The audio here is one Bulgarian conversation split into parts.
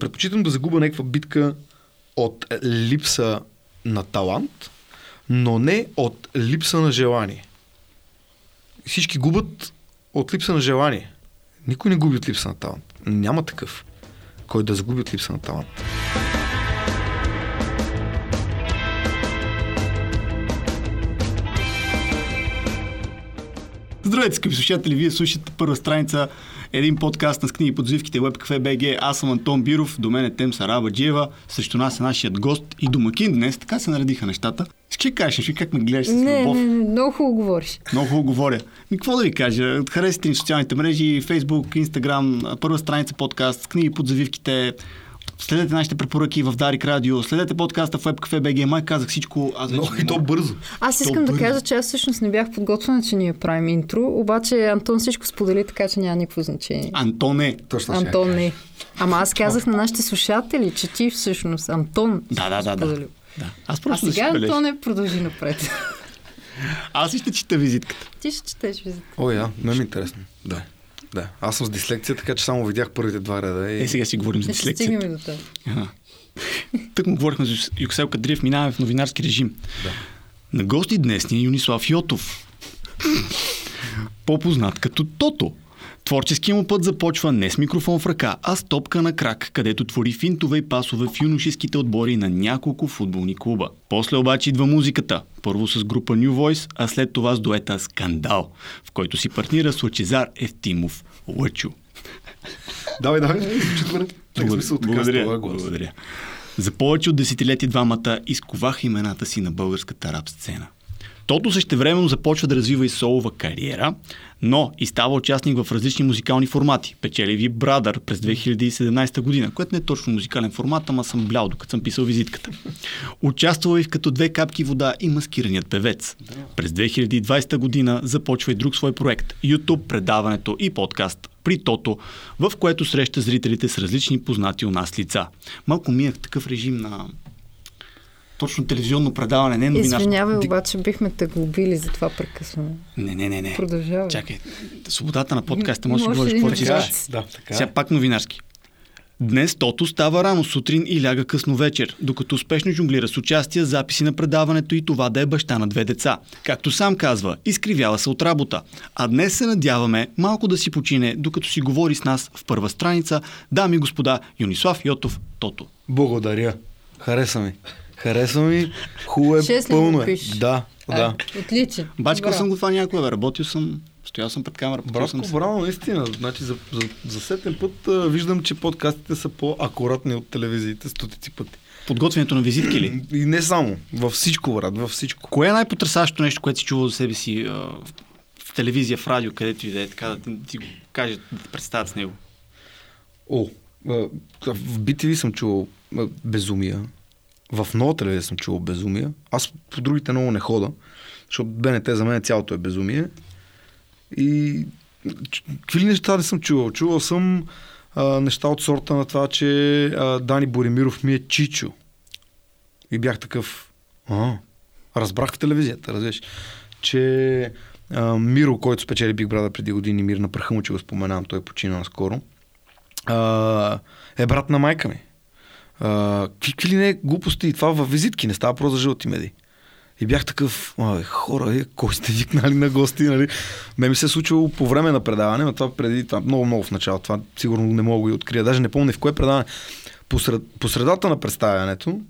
Предпочитам да загубя някаква битка от липса на талант, но не от липса на желание. Всички губят от липса на желание. Никой не губи от липса на талант. Няма такъв, кой да загуби от липса на талант. Здравейте, скъпи слушатели! Вие слушате първа страница един подкаст на с книги подзвивките Web Cafe BG. Аз съм Антон Биров, до мен е Тем Сарабаджиева, срещу нас е нашият гост и домакин днес. Така се наредиха нещата. Че кажеш, как ме гледаш с Не, любов? не, не, много хубаво говориш. Много хубаво говоря. Ми, какво да ви кажа? Харесайте ни социалните мрежи, Facebook, Instagram, първа страница подкаст, с книги под завивките. Следете нашите препоръки в Дарик Радио, следете подкаста в WebCafe BG. Май казах всичко, аз вече Но и то бързо. Аз То искам да бързо. кажа, че аз всъщност не бях подготвена, че ние правим интро, обаче Антон всичко сподели, така че няма никакво значение. Антоне. Точно ще Антон не. Ама аз казах на нашите слушатели, че ти всъщност Антон Да, да, да, да. споделил. да. Аз А просто да сега си бележа. Антоне продължи напред. Аз ще чета визитката. ти ще четеш визит. О, я, ме ми е интересно. Да. Да. Аз съм с дислекция, така че само видях първите два реда. И... Е, сега си говорим за ще стигнем до това. Тък му говорихме за Юксел Кадриев, минаваме в новинарски режим. Да. На гости днес ни е Юнислав Йотов. По-познат като Тото. Творческият му път започва не с микрофон в ръка, а с топка на крак, където твори финтове и пасове в юношеските отбори на няколко футболни клуба. После обаче идва музиката. Първо с група New Voice, а след това с дуета Скандал, в който си партнира с Лъчезар Евтимов Лъчо. Давай, давай. Звучи добре. Так, смисъл, така Благодаря. Благодаря. За повече от десетилетия двамата изковаха имената си на българската рап сцена. Тото същевременно започва да развива и солова кариера, но и става участник в различни музикални формати. Печели ви Брадър през 2017 година, което не е точно музикален формат, ама съм блял, докато съм писал визитката. Участвал и в като две капки вода и маскираният певец. През 2020 година започва и друг свой проект – YouTube, предаването и подкаст при Тото, в което среща зрителите с различни познати у нас лица. Малко минах такъв режим на точно телевизионно предаване, не новинарско. Извинявай, обаче бихме те глобили, затова прекъсваме. Не, не, не, не. Продължавай. Чакай, свободата на подкаста може да си Може говориш какво си абзац. искаш. Да, така. Сега пак новинарски. Днес Тото става рано сутрин и ляга късно вечер, докато успешно жонглира с участие, записи на предаването и това да е баща на две деца. Както сам казва, изкривява се от работа. А днес се надяваме малко да си почине, докато си говори с нас в първа страница, дами и господа, Юнислав Йотов Тото. Благодаря. Хареса ми. Хареса ми. Хубаво е, пълно е. Да, да. Отличен. Бачкал съм го това някога, бе. работил съм, стоял съм пред камера, съм Братко, с- браво, наистина. Значи за, за, за сетен път а, виждам, че подкастите са по-акуратни от телевизиите стотици пъти. подготвянето на визитки ли? И не само. Във всичко, брат, във всичко. Кое е най-потрясаващото нещо, което си чувал за себе си а, в, телевизия, в радио, където и да е, така да ти, ти го кажат, да те представят с него? О, а, в BTV съм чувал а, безумия. В нова телевизия съм чувал безумия. Аз по другите много не хода, защото БНТ за мен цялото е безумие. И какви неща не съм чувал? Чувал съм а, неща от сорта на това, че а, Дани Боремиров ми е чичо. И бях такъв. А, разбрах в телевизията, разбираш. Че а, Миро, който спечели Биг Брада преди години, Мир на пръха му, че го споменавам, той почина наскоро, а, е брат на майка ми. Какви, ли не глупости и това във визитки, не става про за жълти меди. И бях такъв, а, хора, е, кой сте викнали на гости, нали? Ме ми се е случило по време на предаване, но това преди, това много, много в начало, това сигурно не мога да го и открия, даже не помня в кое предаване. Посред, по средата на представянето,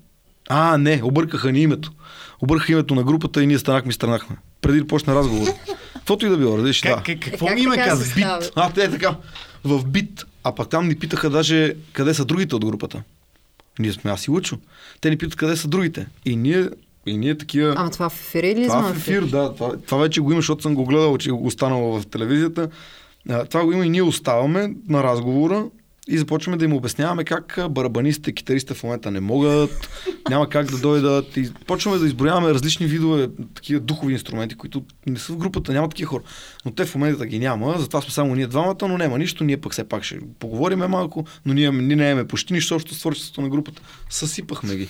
а, не, объркаха ни името. Объркаха името на групата и ние станахме и странахме. Преди да почне разговор. Каквото и да било, разбираш, да. Как, как, какво Как ми така каза? Бит. А, те е така. В бит. А пък там ни питаха даже къде са другите от групата. Ние сме аз и Лучо. Те ни питат къде са другите. И ние, и ние такива... Ама това в ефир или това в ефир, да. Това, това вече го има, защото съм го гледал, че го останало в телевизията. А, това го има и ние оставаме на разговора и започваме да им обясняваме как барабанистите, китаристите в момента не могат, няма как да дойдат. И почваме да изброяваме различни видове такива духови инструменти, които не са в групата, няма такива хора. Но те в момента ги няма, затова сме само ние двамата, но няма нищо. Ние пък все пак ще поговориме малко, но ние, ние не имаме почти нищо общо с творчеството на групата. Съсипахме ги.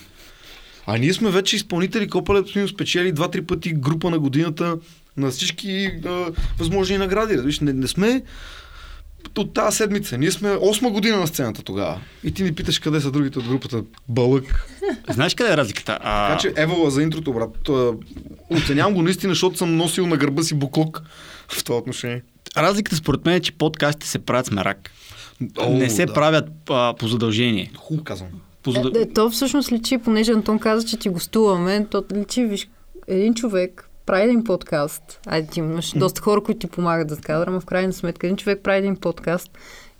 А ние сме вече изпълнители, Копалето сме спечели два-три пъти група на годината на всички а, възможни награди. Виж, не, не сме от тази седмица. Ние сме 8 година на сцената тогава. И ти ни питаш къде са другите от групата. Бълък. Знаеш къде е разликата? А... Така че евала за интрото, брат. Е- Оценявам го наистина, защото съм носил на гърба си буклук в това отношение. Разликата според мен е, че подкастите се правят с мерак. О, не се да. правят а, по задължение. Хубаво казвам. По задъл... Е, е, то всъщност личи, понеже Антон каза, че ти гостуваме, то личи, виж, един човек прави един подкаст. Айде, ти имаш доста хора, които ти помагат за кадъра, но в крайна сметка един човек прави един подкаст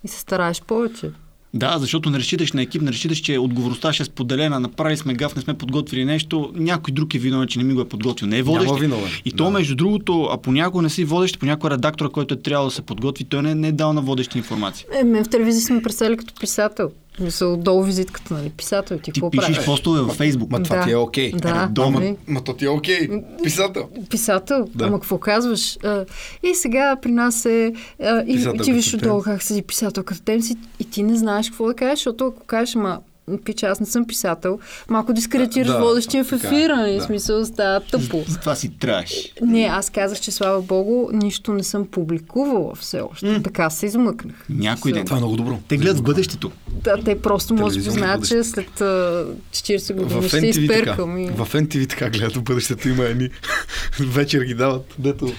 и се стараеш повече. Да, защото не разчиташ на екип, не разчиташ, че отговорността ще е споделена, направили сме гаф, не сме подготвили нещо, някой друг е виновен, че не ми го е подготвил. Не е водещ. Няма виновен. И то, Да. между другото, а понякога не си водещ, понякога редактора, който е трябвало да се подготви, той не, не е дал на водеща информация. Е, мен в телевизия сме представили като писател. Мисъл, долу визитката, нали? Писател, ти, Ти какво пишеш правиш? постове във Фейсбук. Ма това Да. ти е окей. Да, дома. нали? Ма то ти е окей. Писател. Писател, Да. ама какво казваш? А, и сега при нас е... А, и ти виж отдолу как седи писателката тем си и ти не знаеш какво да кажеш, защото ако кажеш, ама пича, аз не съм писател, малко дискредитираш Да, водещия в е, ефира, нали? да. Смисъл става тъпо. Затова си траш. Не, аз казах, че слава богу, нищо не съм публикувала все още. М. Така се измъкнах. Някой ден. Това е много добро. Те гледат в бъдещето. Да, те просто може би знаят, че след а, 40 години ще изперкам. И... В NTV така гледат в бъдещето има едни. Вечер ги дават, дето.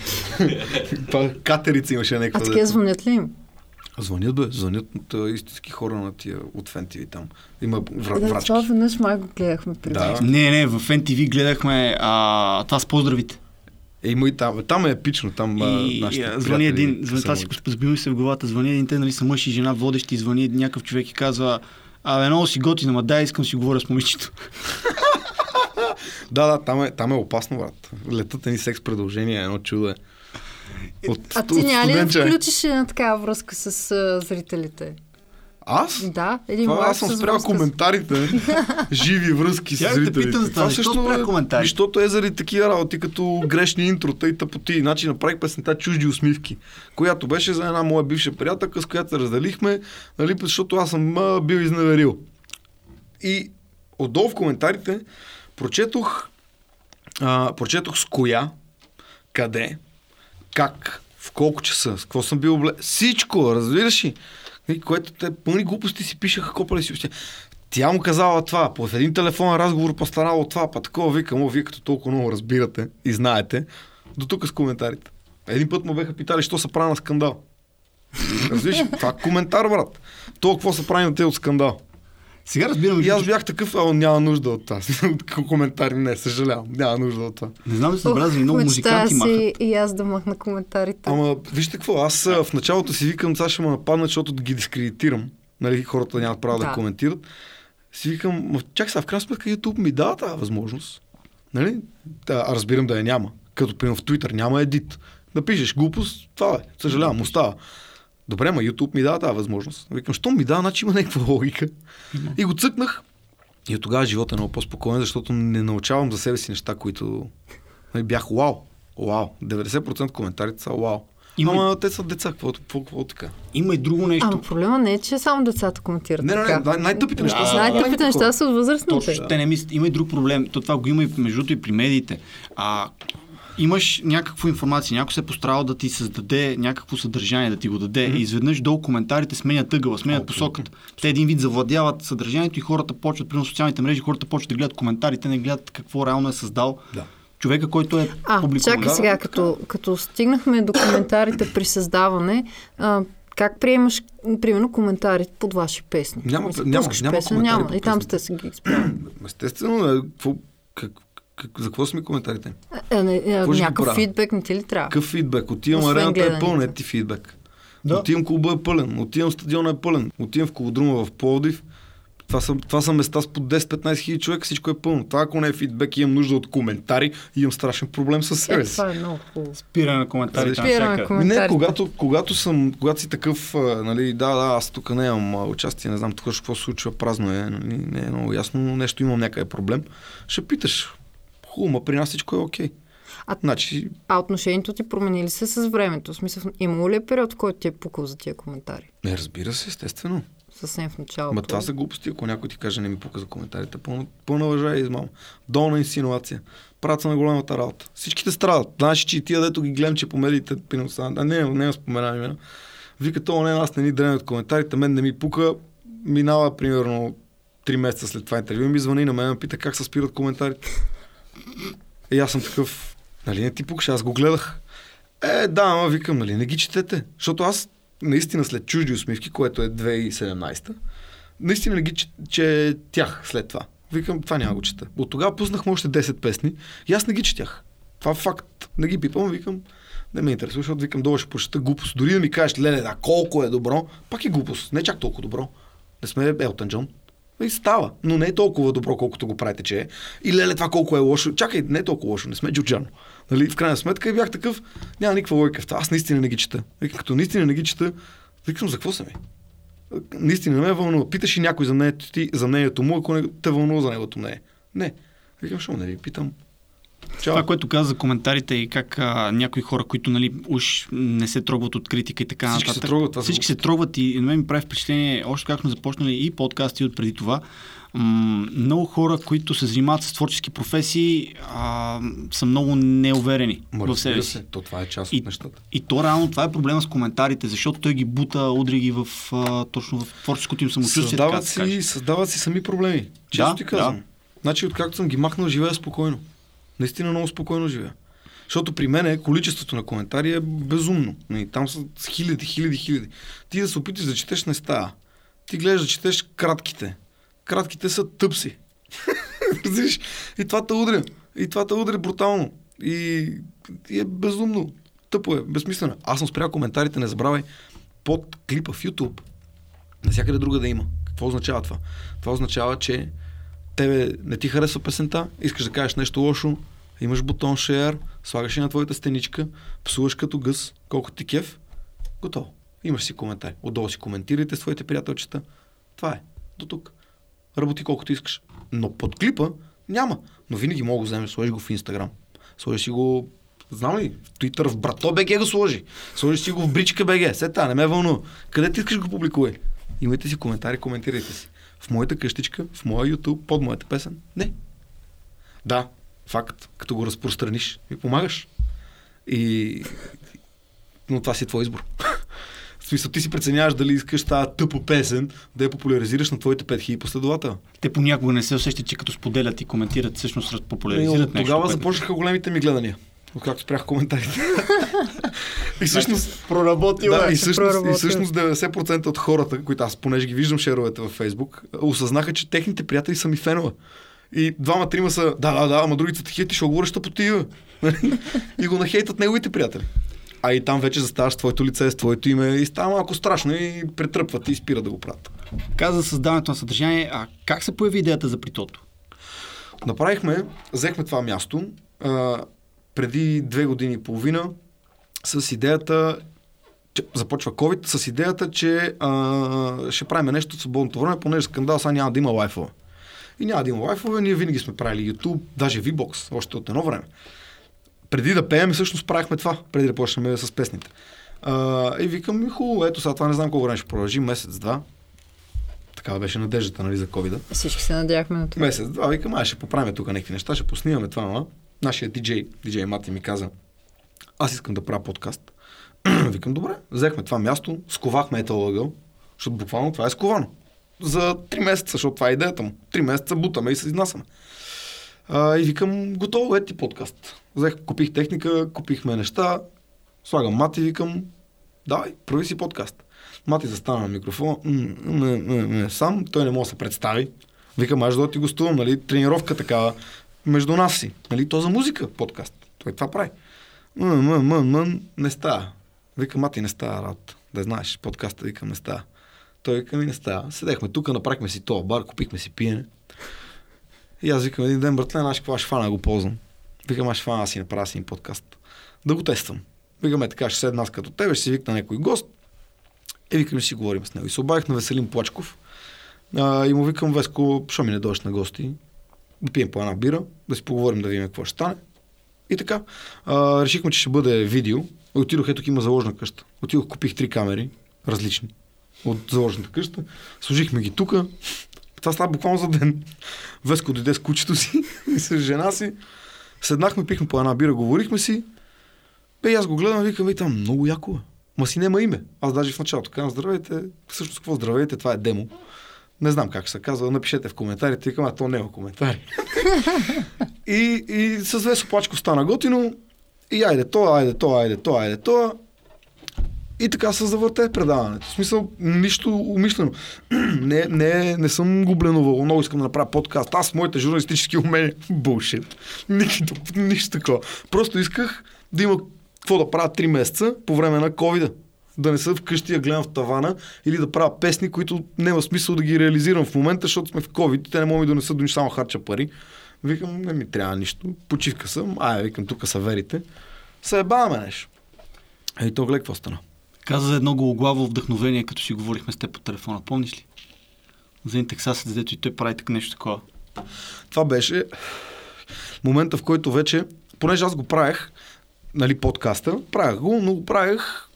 Това катерица имаше А някаква. такива дето. звънят ли им? Звънят бе, звънят от истински хора на тия от NTV там. Има вра, Да, врачки. това веднъж май го гледахме преди. Да. Не, не, в NTV гледахме а, това с поздравите. Е, има и там. Там е епично, там И, нашите и звъни един, звъни, това си сбил се в главата, звъни един, те нали са мъж и жена водещи, звъни някакъв човек и казва, Абе, много си готина, ма дай, искам си говоря с момичето. Да, да, там е, там е опасно, брат. Летът ни секс предложение, едно чудо е. От, А ти няма ли да включиш една такава връзка с а, зрителите? Аз? Да, един Това, аз съм спрял връзка с- коментарите, живи връзки с Тя да те зрителите. питам това, всъщност спря е- коментари? Защото е заради такива работи, като грешни интрота и тъпоти. Значи направих песента Чужди усмивки, която беше за една моя бивша приятелка, с която се разделихме, нали, защото аз съм а, бил изневерил. И отдолу в коментарите прочетох, а, прочетох с коя, къде, как, в колко часа, с какво съм бил обле... Всичко, разбираш ли? Което те пълни глупости си пишеха, копали си. въобще. Тя му казала това, по един телефонен разговор постанало това, па такова викам, о, вие като толкова много разбирате и знаете, до тук с коментарите. Един път му беха питали, що се прави на скандал. Разбираш, това е коментар, брат. То какво се прави на те от скандал. Сега разбирам, И аз бях такъв, а няма нужда от това. От коментари, не, съжалявам, няма нужда от това. не знам да се забелязали, много музиканти махат. си и аз да махна коментарите. Ама, вижте какво, аз а, в началото си викам, сега ще ме нападнат, защото да ги дискредитирам. Нали, хората нямат право да, Да. коментират. Си викам, чак сега, в крайна сметка YouTube ми дава тази възможност. Нали? Да, а разбирам да я няма. Като примерно в Twitter няма едит. Да пишеш глупост, това е. Съжалявам, остава. Добре, ма YouTube ми дава тази възможност. Викам, що ми дава, значи има някаква логика. И го цъкнах. И от тогава живота е много по-спокоен, защото не научавам за себе си неща, които нали, бях вау. Вау. 90% коментарите са вау. Има- Ама те са деца, какво, какво, какво така? Има и друго нещо. Ама проблема не е, че само децата коментират Не, не, не, най-тъпите неща са. Най-тъпите неща са от възрастните. Точно, те не мислят. Има и друг проблем. То това го има и между и при медиите. А, имаш някаква информация, някой се е постарал да ти създаде някакво съдържание, да ти го даде. И изведнъж долу коментарите сменят ъгъла, сменят посоката. Те един вид завладяват съдържанието и хората почват, примерно социалните мрежи, хората почват да гледат коментарите, не гледат какво реално е създал Да. човека, който е А, публикувал. чакай сега, като, като стигнахме до коментарите при създаване, а, как приемаш, примерно, коментари под ваши песни? Няма- Мисля, няма- няма песен, няма. И там сте си ги спряли. Естествено, е, какво, как, как, за какво са ми коментарите? Е, не, е, някакъв фидбек не ти ли трябва? Какъв фидбек? Отивам арената е пълна, е ти фидбек. Да. Отивам клуба е пълен, отивам стадиона е пълен, отивам в колодрума в Пловдив. Това са, това са места с по 10-15 хиляди човека, всичко е пълно. Това ако не е фидбек, имам нужда от коментари, имам страшен проблем с себе Е, си. това е много хубаво. Спиране на коментарите. Спираме навсякъде. ком- Ми Не, коментарите. когато, когато, съм, когато си такъв, нали, да, да, аз тук не имам участие, не знам тук какво се случва, празно е, нали, не е много ясно, но нещо имам някъде проблем, ще питаш. Хубаво, ма при нас всичко е окей. А- Значи, А отношението ти промени ли се с времето? В смисъл, имало ли е период, в който ти е пукал за тия коментари? не разбира се, естествено. Съвсем в началото. Ма това са глупости, ако някой ти каже не ми пука за коментарите, пълна, пълна лъжа и измама. Долна инсинуация. Се на голямата работа. Всичките страдат. Знаеш, че и тия, дето ги гледам, че по медиите, са- а не, не, не споменавам имена. Вика, то не, аз не ни дренят коментарите, мен не ми пука. Минава примерно 3 месеца след това интервю, ми звъни на мен, ме пита как се спират коментарите. И аз съм такъв, нали не ти пукаш, аз го гледах. Е, да, ама викам, нали не ги четете. Защото аз наистина след чужди усмивки, което е 2017, наистина не ги че, тях след това. Викам, това няма го чета. От тогава пуснахме още 10 песни и аз не ги четях. Това факт. Не ги пипам, викам, не ме интересува, защото викам, долу ще прочета глупост. Дори да ми кажеш, леле, да, колко е добро, пак е глупост. Не е чак толкова добро. Не сме Елтън Джон. И става, но не е толкова добро, колкото го правите, че е. И леле, това колко е лошо. Чакай, не е толкова лошо, не сме Джорджано. Нали, в крайна сметка и бях такъв, няма никаква логика в това. Аз наистина не ги чета. Викам, като наистина не ги чета, викам, за какво са ми? Наистина не ме вълнува. Питаш и някой за мнението, ти, за мнението му, ако не те вълнува за неговото мнение. Не. Викам, що не ви питам. Чао. Това, което каза за коментарите и как а, някои хора, които нали, уж не се трогват от критика и така Всички нататък. се трогват, това Всички се трогват и на мен ми прави впечатление, още как сме започнали и подкасти от преди това, много хора, които се занимават с творчески професии, а, са много неуверени Ма, в себе си. то това е част И, от нещата. и то реално това е проблема с коментарите, защото той ги бута, удри ги в, а, точно в творческото им самочувствие. така Създават да каже. си, създават си сами проблеми. Често Да, ти казвам. да. Значи, откакто съм ги махнал, живея спокойно. Наистина много спокойно живея. Защото при мен количеството на коментари е безумно. И там са хиляди, хиляди, хиляди. Ти да се опиташ да четеш не става. Ти гледаш да четеш кратките. Кратките са тъпси. И това те удря. И това те удря брутално. И, и е безумно. Тъпо е, безсмислено. Аз съм спрял коментарите, не забравяй, под клипа в YouTube. Навсякъде друга да има. Какво означава това? Това означава, че тебе не ти харесва песента, искаш да кажеш нещо лошо, имаш бутон share, слагаш и на твоята стеничка, псуваш като гъс, колко ти кеф, готово. Имаш си коментар. Отдолу си коментирайте с твоите приятелчета. Това е. До тук. Работи колкото искаш. Но под клипа няма. Но винаги мога да вземеш, сложиш го в Инстаграм. Сложиш си го Знам ли, в Twitter, в брато БГ го сложи. Сложиш си го в бричка БГ. Сета, не ме вълнува. Къде ти искаш го публикувай? Имайте си коментари, коментирайте си. В моята къщичка, в моя YouTube, под моята песен. Не. Да, факт. Като го разпространиш, ми помагаш. И... Но това си е твой избор. В смисъл, ти си преценяваш дали искаш тази тъпо песен да я популяризираш на твоите 5000 последовател. Те понякога не се усещат, че като споделят и коментират, всъщност разпопуляризират Е, нещо. тогава започнаха големите ми гледания. Откакто спрях коментарите. и всъщност проработила да, и всъщност, проработил. и всъщност 90% от хората, които аз понеже ги виждам шеровете във Фейсбук, осъзнаха, че техните приятели са ми фенове. И двама-трима са, да, да, да, ама другите са такива, ти ще говориш по тия. и го нахейтат неговите приятели. А и там вече заставаш твоето лице, с твоето име и става малко страшно и претръпват и спират да го правят. Каза създаването на съдържание, а как се появи идеята за притото? Направихме, взехме това място преди две години и половина с идеята, че започва COVID, с идеята, че а, ще правим нещо в свободното време, понеже скандал сега няма да има лайфове. И няма да има лайфове, ние винаги сме правили YouTube, даже VBOX, още от едно време. Преди да пеем, всъщност правихме това, преди да почнем с песните. А, и викам, ми хубаво, ето сега това не знам колко време ще продължи, месец-два. Такава беше надеждата, нали, за covid Всички се надяхме на това. Месец, два, викам, ай ще поправим тук някакви неща, ще поснимаме това, но нашия диджей, диджей Мати ми каза, аз искам да правя подкаст. викам, добре, взехме това място, сковахме ето ъгъл, защото буквално това е сковано. За три месеца, защото това е идеята му. Три месеца бутаме и се изнасяме. И викам, готово е ти подкаст. Взех, купих техника, купихме неща, слагам мати, викам, давай, прави си подкаст. Мати застана на микрофона, м- м- м- сам, той не може да се представи. Викам, аз да ти гостувам, нали, тренировка такава между нас си. Нали, то за музика подкаст. Той това прави. М- м- м- м- не става. Вика, мати, не става работа. Да знаеш, подкаста, викам, не става. Той вика, ми не става. Седехме тук, направихме си това бар, купихме си пиене. И аз викам, един ден, братле, наш какво ще фана го ползвам. Викам, аз ще фана си направя си подкаст. Да го тествам. Викаме така, ще седна аз като тебе, ще си викна някой гост. И викам, ще си говорим с него. И се обадих на Веселин Плачков. А, и му викам, Веско, що ми не дойдеш на гости? Да пием по една бира, да си поговорим, да видим какво ще стане. И така. А, решихме, че ще бъде видео. Отидох, ето има заложна къща. Отидох, купих три камери, различни, от заложната къща. Сложихме ги тук. Това става буквално за ден. Веско дойде с кучето си и с жена си. Седнахме, пихме по една бира, говорихме си. Бе, аз го гледам, викам, и там много яко е. Ма си няма име. Аз даже в началото казвам, здравейте, всъщност какво здравейте, това е демо. Не знам как се казва, напишете в коментарите, викам, а то няма коментари. и, и с Весо Плачко стана готино. И айде то, айде то, айде то, айде то. И така се завърте предаването. В смисъл, нищо умишлено. не, не, не съм го бленувал. Много искам да направя подкаст. Аз, моите журналистически умения, булшит. Нищо, нищо такова. Просто исках да има какво да правя 3 месеца по време на ковида. Да не са вкъщи, да гледам в тавана или да правя песни, които няма смисъл да ги реализирам в момента, защото сме в ковид. Те не могат да донесат до нищо, само харча пари. Викам, не ми трябва нищо. Почивка съм. Ай, викам, тук са верите. Се ебаваме нещо. Ей, то гледай какво стана. Каза за едно гологлаво вдъхновение, като си говорихме с теб по телефона. Помниш ли? За един тексасец, дето и той прави така нещо такова. Това беше момента, в който вече, понеже аз го правех, нали, подкаста, правех го, но го правех бе,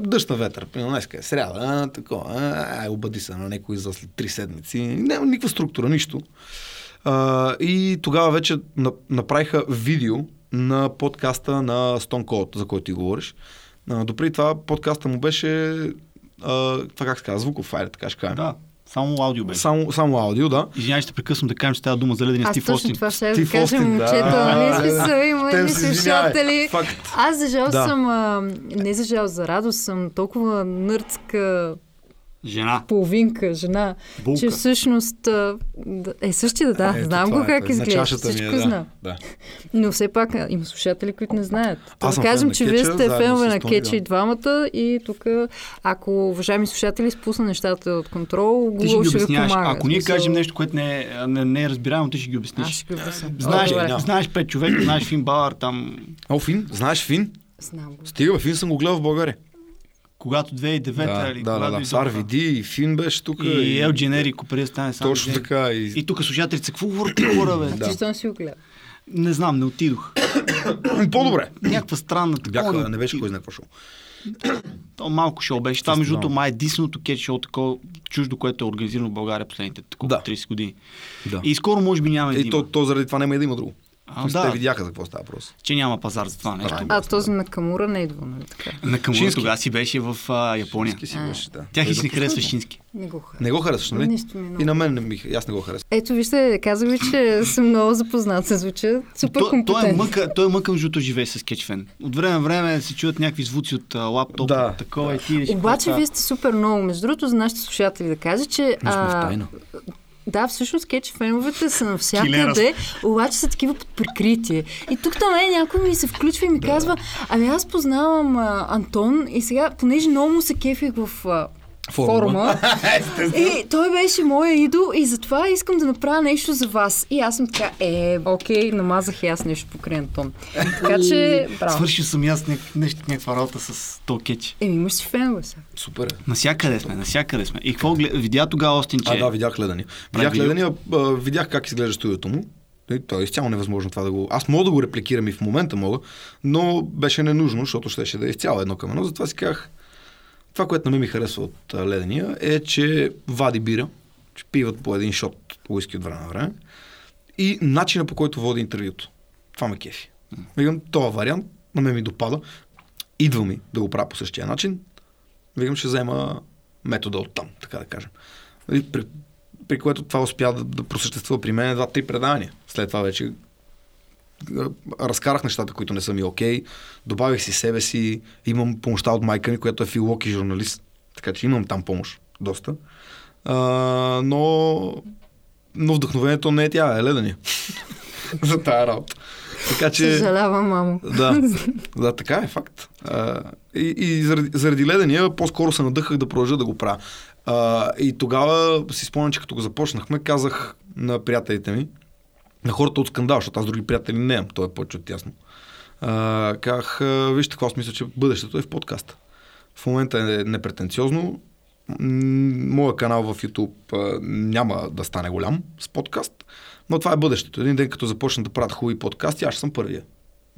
дъжд на ветър. Примерно днес е сряда, такова, а, обади се на някой за след три седмици. Няма никаква структура, нищо. А, и тогава вече на- направиха видео на подкаста на Stone Cold, за който ти говориш. А, допреди това подкаста му беше а, това как се казва, звуков, айде така ще кажем. Да, само аудио беше. Само, само аудио, да. Извинявай, ще прекъсвам да кажем, че става дума за ледения Аз Стив точно Остин. това ще да Стив кажа, Остин, да. момчета, да, има Те едни се извинявай. слушатели. Аз за жал Да. съм, а, не за жал, за радост съм толкова нърдска Жена. половинка, жена, Булка. че всъщност е същия, да, Ето, знам го е, как е. Изглежда, е, всичко да. знам. Да. Но все пак има слушатели, които не знаят. Аз да кажем, че вие сте фенове на да. и двамата и тук, ако уважаеми слушатели спусна нещата от контрол, Ти ще ще ви обясняваш. помага. Ако ние смисъл, кажем нещо, което не е, не, не е разбираемо, ти ще ги Аз обясниш. ще ги обясня. Знаеш, О, знаеш пет човека, знаеш Фин Бауър, там, О, Фин? Знаеш Фин? Знам го. Стига, Фин съм го гледал в България. Когато 2009 да, или да, да, когато да. С излязоха. RVD и Фин беше тук. И Ел Дженерико преди да стане само Точно така. И... И тук слушателите са, какво говорят ти хора, бе? Да. Ти що не си го гледа? Не знам, не отидох. По-добре. Някаква странна такова. Бяха, не беше кой знае какво шоу. То малко шоу беше. Това, между другото, май е единственото кет шоу, такова чуждо, което е организирано в България последните такова, Да. 30 години. Да. И скоро може би няма да И то, то заради това няма и да има друго. А, А, да. Те видяха за какво става въпрос. Че няма пазар за това нещо. А този на Камура не идва, нали така? На Камура Шински. тогава си беше в а, Япония. Ски си А. беше, да. Тя хич не да харесва. Шински. Не го харесвам. Не го харесваш, нали? Нищо ми е много. И на мен не ми, аз не го харесвам. Ето, вижте, казах ви, че съм много запознат се звуча. Супер То, той, е мъка, той е мъка, защото живее с кетчфен. От време на време се чуят някакви звуци от а, лаптоп, Да. такова и ти Обаче вие сте супер много. Между другото, за нашите слушатели да кажа, че... Ние сме в а, тайна. Да, всъщност кетч феновете са навсякъде, обаче са такива под прикритие. И тук там е някой ми се включва и ми казва, ами аз познавам а, Антон и сега, понеже много му се кефих в а, Форума. форума, и той беше моя идол и затова искам да направя нещо за вас. И аз съм така, е, окей, намазах и аз нещо покрай Антон. Така че, браво. Свършил съм и аз нещо, някаква работа с то кетч. Еми, имаш си фенове сега. Супер е. Насякъде сме, насякъде сме. И какво? Видя тогава Остин, че... А, да, видях гледания. Видях гледания, видях как изглежда студиото му. И то е изцяло невъзможно това да го... Аз мога да го репликирам и в момента мога, но беше ненужно, защото щеше да е изцяло едно към едно. Затова си казах, това, което мен ми харесва от ледения е, че вади бира, че пиват по един шот уиски от време на време и начина по който води интервюто. Това ме кефи. Викам, този вариант на мен ми допада. Идва ми да го правя по същия начин. Викам, ще взема метода от там, така да кажем. При, при което това успя да, да просъществува при мен два-три предавания. След това вече разкарах нещата, които не са ми окей, добавих си себе си, имам помощта от майка ми, която е филолог и журналист, така че имам там помощ, доста. А, но, но вдъхновението не е тя, е ледения. За тая работа. Така че... Съжалявам, мамо. Да, да, така е факт. А, и и заради, заради ледения по-скоро се надъхах да продължа да го правя. А, и тогава си спомням, че като го започнахме, казах на приятелите ми, на хората от скандал, защото аз други приятели не имам, то е повече от ясно. А, казах, вижте какво аз мисля, че бъдещето е в подкаста. В момента е непретенциозно. Моя канал в YouTube няма да стане голям с подкаст, но това е бъдещето. Един ден, като започна да правят хубави подкасти, аз съм първия.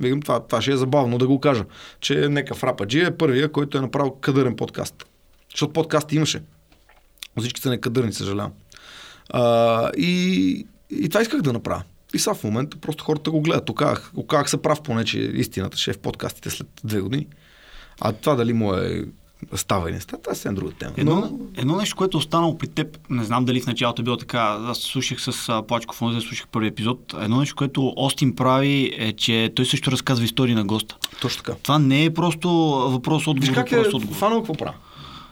Викам, това, това ще е забавно да го кажа, че нека Фрападжи е първия, който е направил кадърен подкаст. Защото подкаст имаше. Всички са некадърни, съжалявам. А, и, и това исках да направя. И сега в момента просто хората го гледат. Оказах, оказах се прав, поне че истината ще е в подкастите след две години. А това дали му е става или не става, това е съвсем друга тема. Едно, Но, едно нещо, което е останало при теб, не знам дали в началото е било така, аз слушах с Плачков, онзи слушах първи епизод, едно нещо, което Остин прави е, че той също разказва истории на госта. точно така. Това не е просто въпрос-отговор, Виж как е въпрос-отговор. фанал какво правя.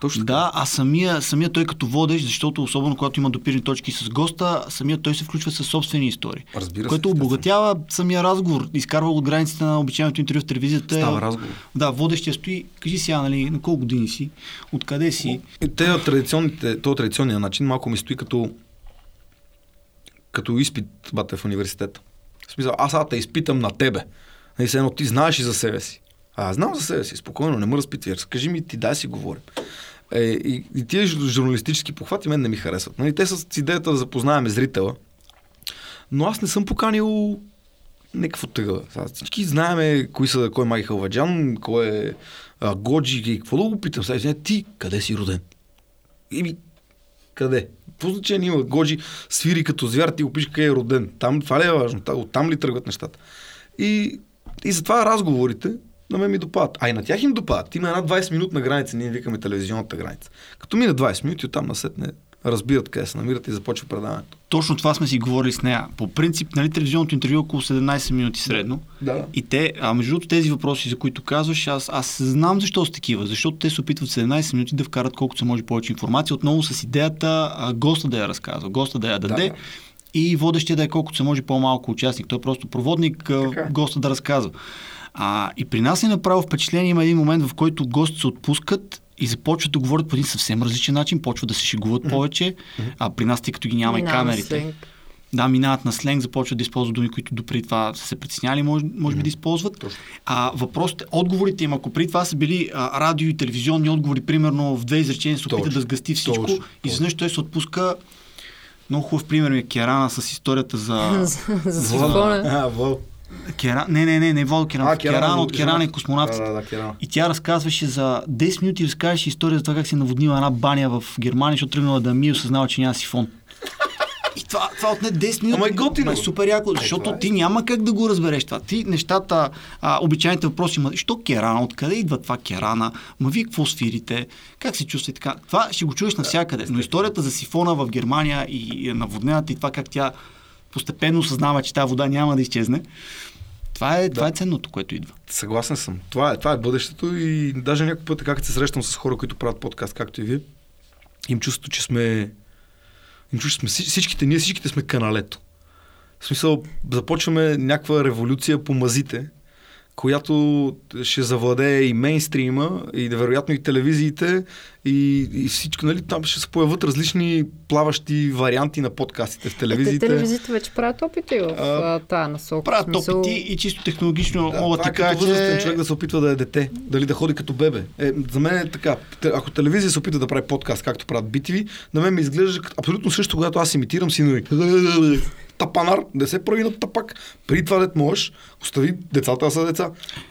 Точно така. Да, а самия, самия той като водещ, защото особено когато има допирни точки с госта, самия той се включва със собствени истории. Разбира се, Което естествено. обогатява самия разговор, изкарва от границите на обичайното интервю в телевизията. Става разговор. Да, водещия стои, кажи сега, нали, на колко години си, откъде си. Те традиционните, то традиционния начин малко ми стои като като изпит бате в университета. В смисъл, аз сега те изпитам на тебе. Нали, едно ти знаеш и за себе си. А, знам за себе си, спокойно, не ме разпитвай. Разкажи ми, ти дай си говорим. Е, и, и тия жур- журналистически похвати мен не ми харесват. Нали, те са с идеята да запознаем зрителя. Но аз не съм поканил някакво тъга. Всички знаеме кои са, кой е Маги Халваджан, кой е а, Годжи и какво да го питам. Сега, ти къде си роден? Ими, къде? Какво значение има? Годжи свири като звяр, ти го пиш къде е роден. Там, това ли е важно? Та- Оттам ли тръгват нещата? И, и затова разговорите на мен ми допадат. А и на тях им допадат. Има една 20 минутна граница, ние викаме телевизионната граница. Като мине 20 минути, оттам насетне разбират къде се намират и започва предаването. Точно това сме си говорили с нея. По принцип, нали, телевизионното интервю е около 17 минути средно. Да. И те, а между другото тези въпроси, за които казваш, аз, аз знам защо са такива. Защото те се опитват в 17 минути да вкарат колкото се може повече информация. Отново с идеята а, госта да я разказва, госта да я даде. Да. И водещия да е колкото се може по-малко участник. Той е просто проводник, Така е. госта да разказва. А, и при нас е направо впечатление, има един момент, в който гости се отпускат и започват да говорят по един съвсем различен начин, почват да се шегуват повече. А при нас, тъй като ги няма и камерите. сленг. Да, минават на сленг, започват да използват думи, които допреди това са се притесняли, може, може би да използват. Точно. А въпросите, отговорите им, ако преди това са били а, радио и телевизионни отговори, примерно в две изречения се опита да сгъсти всичко, Точно. и изведнъж той се отпуска. Много хубав пример ми е Керана с историята за... За- За сифона. Кера... Не, не, не, не Вол Керан. А, Керан, Керан, от Керан и жена. космонавтите. Да, да, да, Керан. И тя разказваше за 10 минути, разказваше история за това как си наводнила една баня в Германия, защото тръгнала да ми и осъзнава, че няма сифон. И това, това отне 10 минути. Ама е готино. Е супер яко, защото е. ти няма как да го разбереш това. Ти нещата, а, обичайните въпроси, ма, що керана, откъде идва това керана, ма вие какво свирите, как се чувствате така. Това ще го чуеш навсякъде. Но историята за сифона в Германия и и наводнената и това как тя постепенно осъзнава, че тази вода няма да изчезне, това е, това е ценното, което идва. Съгласен съм. Това е, това е бъдещето и даже някой път, как се срещам с хора, които правят подкаст, както и вие, им чувството, че сме... Им чувството, сме, всичките, ние всичките сме каналето. В смисъл, започваме някаква революция по мазите, която ще завладее и мейнстрима, и вероятно и телевизиите, и, и всичко, нали, там ще се появят различни плаващи варианти на подкастите в Е, те телевизиите. телевизиите вече правят опити в А, тази насока. Правят смисъл- опити и чисто технологично Да, мога ти е като кажа, възрастен че... човек да се опитва да е дете, дали да ходи като бебе. Е, за мен е така. Ако телевизия се опита да прави подкаст, както правят BTV, на мен ми изглежда абсолютно също, когато аз имитирам синови. Тапанар, не се прави на тапак. При това дет можеш, остави децата да са деца.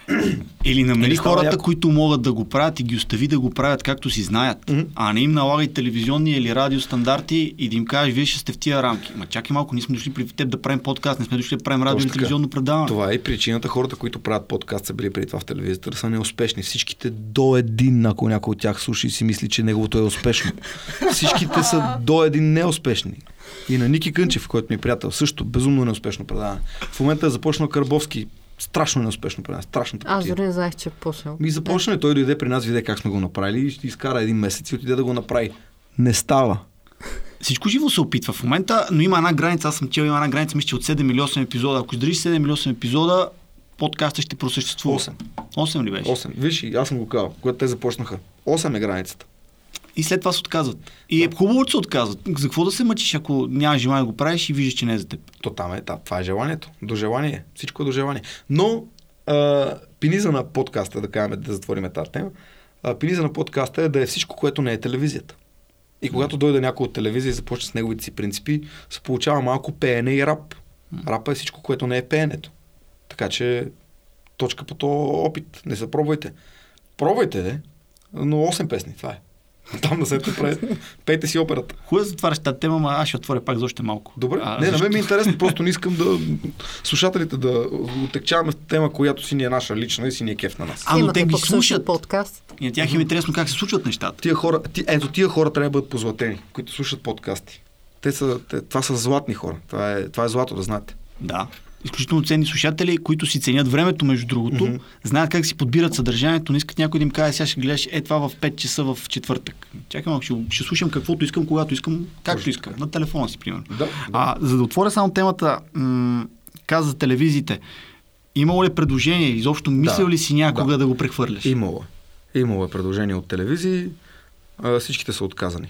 Или намери Или хората, яко. които могат да го правят и ги остави да го правят както си знаят. Мгм. А не им налагай телевизионни или радиостандарти и да им кажеш, вие ще сте в тия рамки. Ма чакай малко, ние сме дошли при теб да правим подкаст, не сме дошли да правим радио Точно или телевизионно предаване. Това е и причината хората, които правят подкаст, са били преди това в телевизията, да са неуспешни. Всичките до един, ако някой от тях слуша и си мисли, че неговото е успешно. Всичките са до един неуспешни. И на Ники Кънчев, който ми е приятел, също безумно неуспешно предаване. В момента е започнал Карбовски, страшно неуспешно предаване, страшно Аз такива. дори не знаех, че е почнал. Ми започна, той дойде при нас, видя как сме го направили и ще изкара един месец и отиде да го направи. Не става. Всичко живо се опитва в момента, но има една граница, аз съм чел, има една граница, мисля, че от 7 или 8 епизода. Ако издържиш 7 или 8 епизода, подкаста ще просъществува. 8. 8 ли беше? 8. Виж, и аз съм го казал, когато те започнаха. 8 е границата. И след това се отказват. И е хубаво, че се отказват. За какво да се мъчиш, ако нямаш желание да го правиш и виждаш, че не е за теб? То там е, та, това е желанието. До желание. Всичко е до желание. Но а, пиниза на подкаста, да кажем, да затворим тази тема, а, пиниза на подкаста е да е всичко, което не е телевизията. И когато дойде някой от телевизия и започне с неговите си принципи, се получава малко пеене и рап. Рап е всичко, което не е пеенето. Така че точка по този опит. Не се пробвайте. Пробвайте, но 8 песни, това е. Там да се прави. Пейте си операта. Хубаво затваряш тази тема, ама аз ще отворя пак за още малко. Добре. А, не, на защо? мен ми е интересно, просто не искам да слушателите да отекчаваме тема, която си ни е наша лична и си ни е кеф на нас. А, но те ги слушат. подкаст. И на тях им е интересно как се случват нещата. Тия хора, ти, ето тия хора трябва да бъдат позлатени, които слушат подкасти. Те са, те, това са златни хора. Това е, това е злато, да знаете. Да. Изключително ценни слушатели, които си ценят времето, между другото, Мгм. знаят как си подбират съдържанието, не искат някой да им каже, сега ще гледаш е това в 5 часа в четвъртък. Чакай малко, ще, ще слушам каквото искам, когато искам, както искам. На телефона си, примерно. Да. А, за да отворя само темата, м- каза за телевизиите. Имало ли предложение, изобщо мислил Да. ли си някога да, Да. го прехвърляш? Имало. Имало е предложение от телевизии. А, всичките са отказани.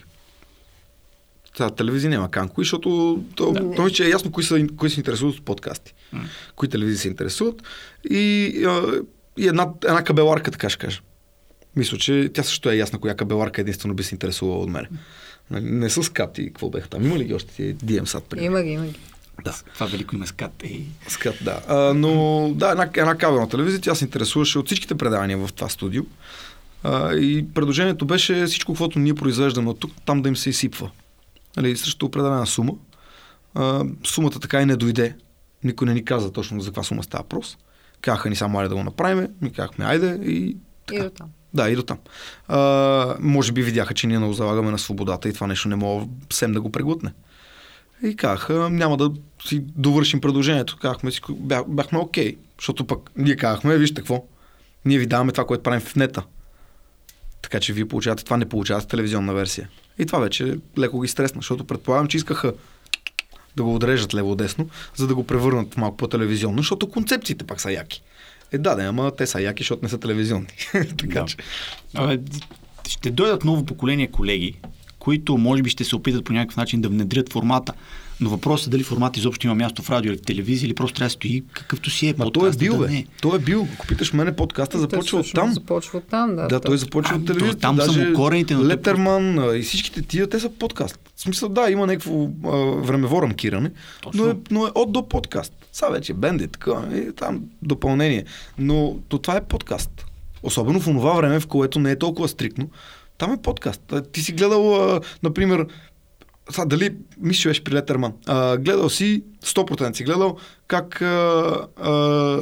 Та, телевизия няма канко, защото то, Да. то че е ясно кои, са, кои се интересуват от подкасти. М. Кои телевизии се интересуват. И, и една, една кабеларка, така ще кажа. Мисля, че тя също е ясна коя кабеларка единствено би се интересувала от мен. Нали, Не с капти, какво беха там. Има ли ги още тия DM сад? Има ги, има ги. Да. Това велико има скат. Ей. Скат, да. А, но да, една, една кабелна телевизия, тя се интересуваше от всичките предавания в това студио. А, и предложението беше всичко, което ние произвеждаме от тук, там да им се изсипва. Нали, срещу определена сума. А, сумата така и не дойде. Никой не ни каза точно за каква сума става въпрос. Казаха ни само айде да го направим. Ми казахме айде и И така. до там. Да, и до там. А, може би видяха, че ние не го залагаме на свободата и това нещо не мога съвсем да го преглътне. И казаха, няма да си довършим предложението. Казахме си, бях, бяхме окей, защото пък ние казахме, вижте какво, ние ви даваме това, което правим в нета. Така че вие получавате това, не получавате телевизионна версия. И това вече леко ги стресна, защото предполагам, че искаха да го отрежат лево-десно, за да го превърнат малко по-телевизионно, защото концепциите пак са яки. Е, да, да, ама те са яки, защото не са телевизионни. така Да. че. Абе, ще дойдат ново поколение колеги, които може би ще се опитат по някакъв начин да внедрят формата. Но въпросът е дали формат изобщо има място в радио или в телевизия, или просто трябва да стои какъвто си е. Ма той е бил, да бе. не. Той е бил. Ако питаш мене, подкаста Той започва от там. Започва от там, да. Да, той започва от телевизията. там са Даже му корените, той Летерман а, и всичките тия, те са подкаст. В смисъл, да, има някакво а, времево рамкиране, Точно. но е, но е от до подкаст. Сега вече бенди, така, и там допълнение. Но то това е подкаст. Особено в това време, в което не е толкова стрикно. Там е подкаст. Ти си гледал, а, например, сега дали, мисля, че беше при Летерман. А, гледал си, 100% си гледал, как а, а,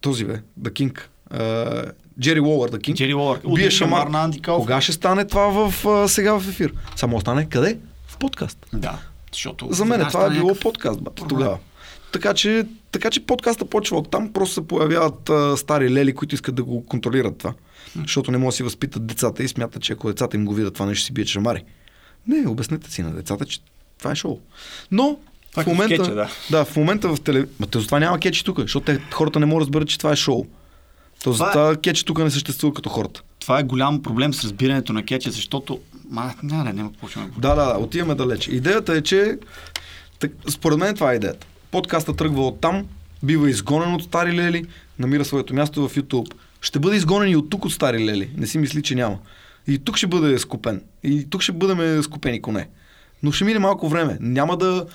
този бе, The King, а, Джери Уолър, The King, Джери Уолър. бие шамар. на Анди Калф. Кога ще стане това в, а, сега в ефир? Само стане къде? В подкаст. Да, защото... За мен това е стана било някакъв подкаст, проблем. тогава. Така че, така че подкаста почва от там, просто се появяват а, стари лели, които искат да го контролират това. Защото не могат да си възпитат децата и смятат, че ако децата им го видят това нещо, си бият шамари. Не, обяснете си на децата, че това е шоу. Но Това е в момента, като скетча, да. да, в момента в телевизията. Ма те затова няма кетчи тук, защото те, хората не могат да разберат, че това е шоу. То Това е- затова кетчи тук не съществува като хората. Това е голям проблем с разбирането на кетча, защото... Ма, не, не, няма какво ще ме говори. Да, да, да, отиваме далеч. Идеята е, че так, според мен това е идеята. Подкаста тръгва от там, бива изгонен от Стари Лели, намира своето място в YouTube. Ще бъде изгонен и от тук от Стари Лели. Не си мисли, че няма. И тук ще бъде скупен. И тук ще бъдем скупени коне. Но ще мине малко време. Няма да,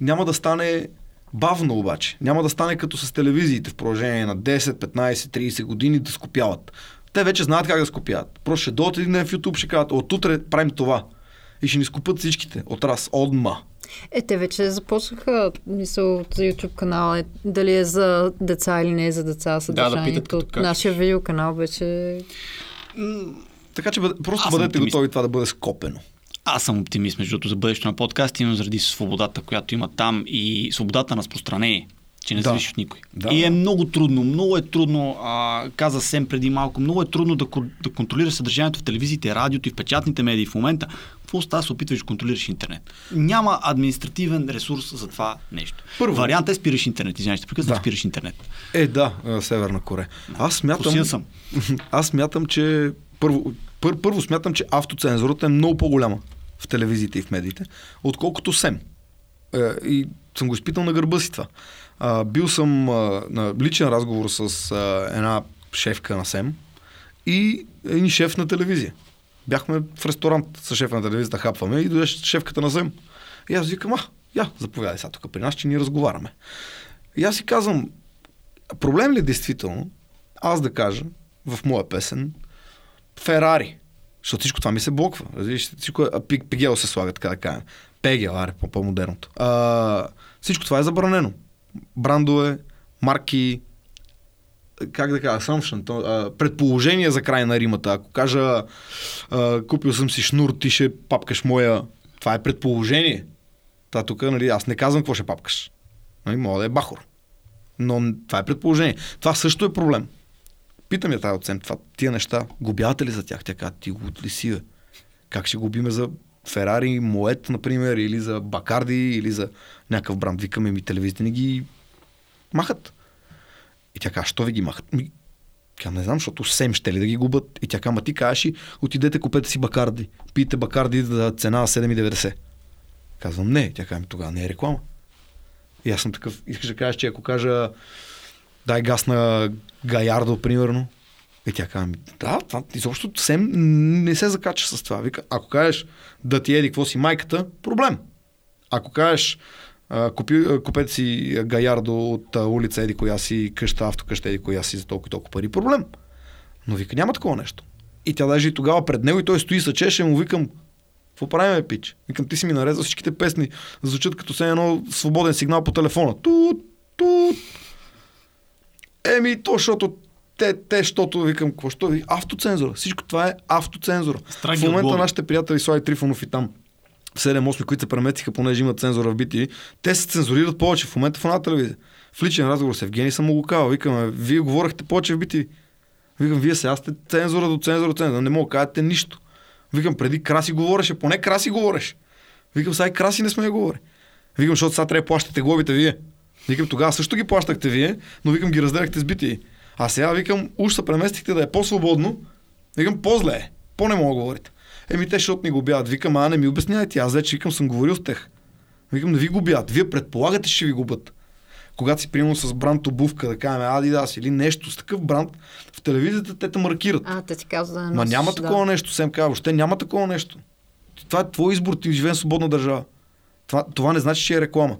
няма да стане бавно обаче. Няма да стане като с телевизиите в продължение на 10, 15, 30 години да скопяват. Те вече знаят как да скопяват. Просто ще дойдат един ден в YouTube, ще кажат, от утре правим това. И ще ни скупат всичките. От раз, отма. Е, те вече започнаха мисъл за YouTube канала, е, дали е за деца или не е за деца съдържанието. питат като как. Нашия видеоканал беше... Така че просто Аз бъдете оптимист. готови това да бъде скопено. Аз съм оптимист, между другото, за бъдещето на подкаст, именно заради свободата, която има там и свободата на разпространение, че не Да. зависи от никой. Да. И е много трудно, много е трудно, а, каза Сем преди малко, много е трудно да, да контролираш съдържанието в телевизиите, радиото и в печатните медии в момента. Какво става, се опитваш да контролираш интернет? Няма административен ресурс за това нещо. Първо. Вариант е спираш интернет, извинявай, ще прекъсна, Да. спираш интернет. Е, да, Северна Корея. Аз смятам... Аз смятам, че... Първо, пър, първо смятам, че автоцензурата е много по-голяма в телевизиите и в медиите, отколкото СЕМ. Е, и съм го изпитал на гърба си това. А, бил съм а, на личен разговор с а, една шефка на СЕМ и един шеф на телевизия. Бяхме в ресторант с шефа на телевизията, хапваме и дойде шефката на СЕМ. И аз викам, а, я, заповядай сега тук при нас, че ние разговаряме. И аз си казвам, проблем ли е действително аз да кажа в моя песен Ферари Защото всичко това ми се блоква. Всичко е, пигел се слага, така да кажем. Пегел, аре, по- по-модерното. А, всичко това е забранено. Брандове, марки, как да кажа, assumption, то, а, предположение за край на римата. Ако кажа, а, купил съм си шнур, ти ще папкаш моя, това е предположение. Та тук, нали, аз не казвам какво ще папкаш. Нали, мога да е бахор. Но това е предположение. Това също е проблем. Питам я тази оцен, това, тия неща, губявате ли за тях? Тя казва, ти го ли си, бе? Как ще губиме за Ферари, Моет, например, или за Бакарди, или за някакъв бранд? Викаме ми, телевизията ни ги махат. И тя казва, що ви ги махат? Ми, тя не знам, защото сем ще ли да ги губят. И тя казва, «Ма ти кажеш и отидете купете си Бакарди. Пийте Бакарди за цена 7,90. Казвам, не. Тя казва, «Ми, тогава не е реклама. И аз съм такъв, искаш да кажеш, че ако кажа дай газ на Гаярдо, примерно, и тя казва, «Ми, да, това изобщо сем не се закача с това. Вика, ако кажеш да ти еди какво си майката, проблем. Ако кажеш купи, купете си Гаярдо от улица еди коя си, къща, автокъща еди коя си за толкова и толкова пари, проблем. Но вика, няма такова нещо. И тя даже и тогава пред него и той стои са чеше, му викам, какво правим, пич? Викам, ти си ми нарезал всичките песни, звучат като се едно свободен сигнал по телефона. Тут, тут. Еми, то, защото те, те, защото викам, какво ще ви? Автоцензура. Всичко това е автоцензура. Страги в момента отговори. нашите приятели Слави Трифонов и там в 7-8, които се преместиха, понеже имат цензура в BTV, те се цензурират повече в момента в една телевизия. В личен разговор с Евгений съм му го казал. Викаме, вие говорихте повече в BTV. Викам, вие сега сте цензура до цензура цензура. Не мога да кажете нищо. Викам, преди Краси говореше, поне Краси говореше. Викам, сега и Краси не сме говори. Викам, защото сега трябва да плащате глобите вие. Викам, тогава също ги плащахте вие, но викам, ги разделяхте с бити. А сега викам, уж се преместихте да е по-свободно. Викам, по-зле е. По-не мога да говорите. Еми те, защото ни го бяват. Викам, а не ми обяснявайте. Аз вече викам, съм говорил с тях. Викам, да ви го бяват. Вие предполагате, ще ви губят. Когато си примерно с бранд обувка, да кажем Адидас или нещо с такъв бранд, в телевизията те те маркират. А, те ти казват да не Ма няма да. такова нещо, Сем казва. Въобще няма такова нещо. Това е твой избор, ти живеем в свободна държава. Това, това не значи, че е реклама.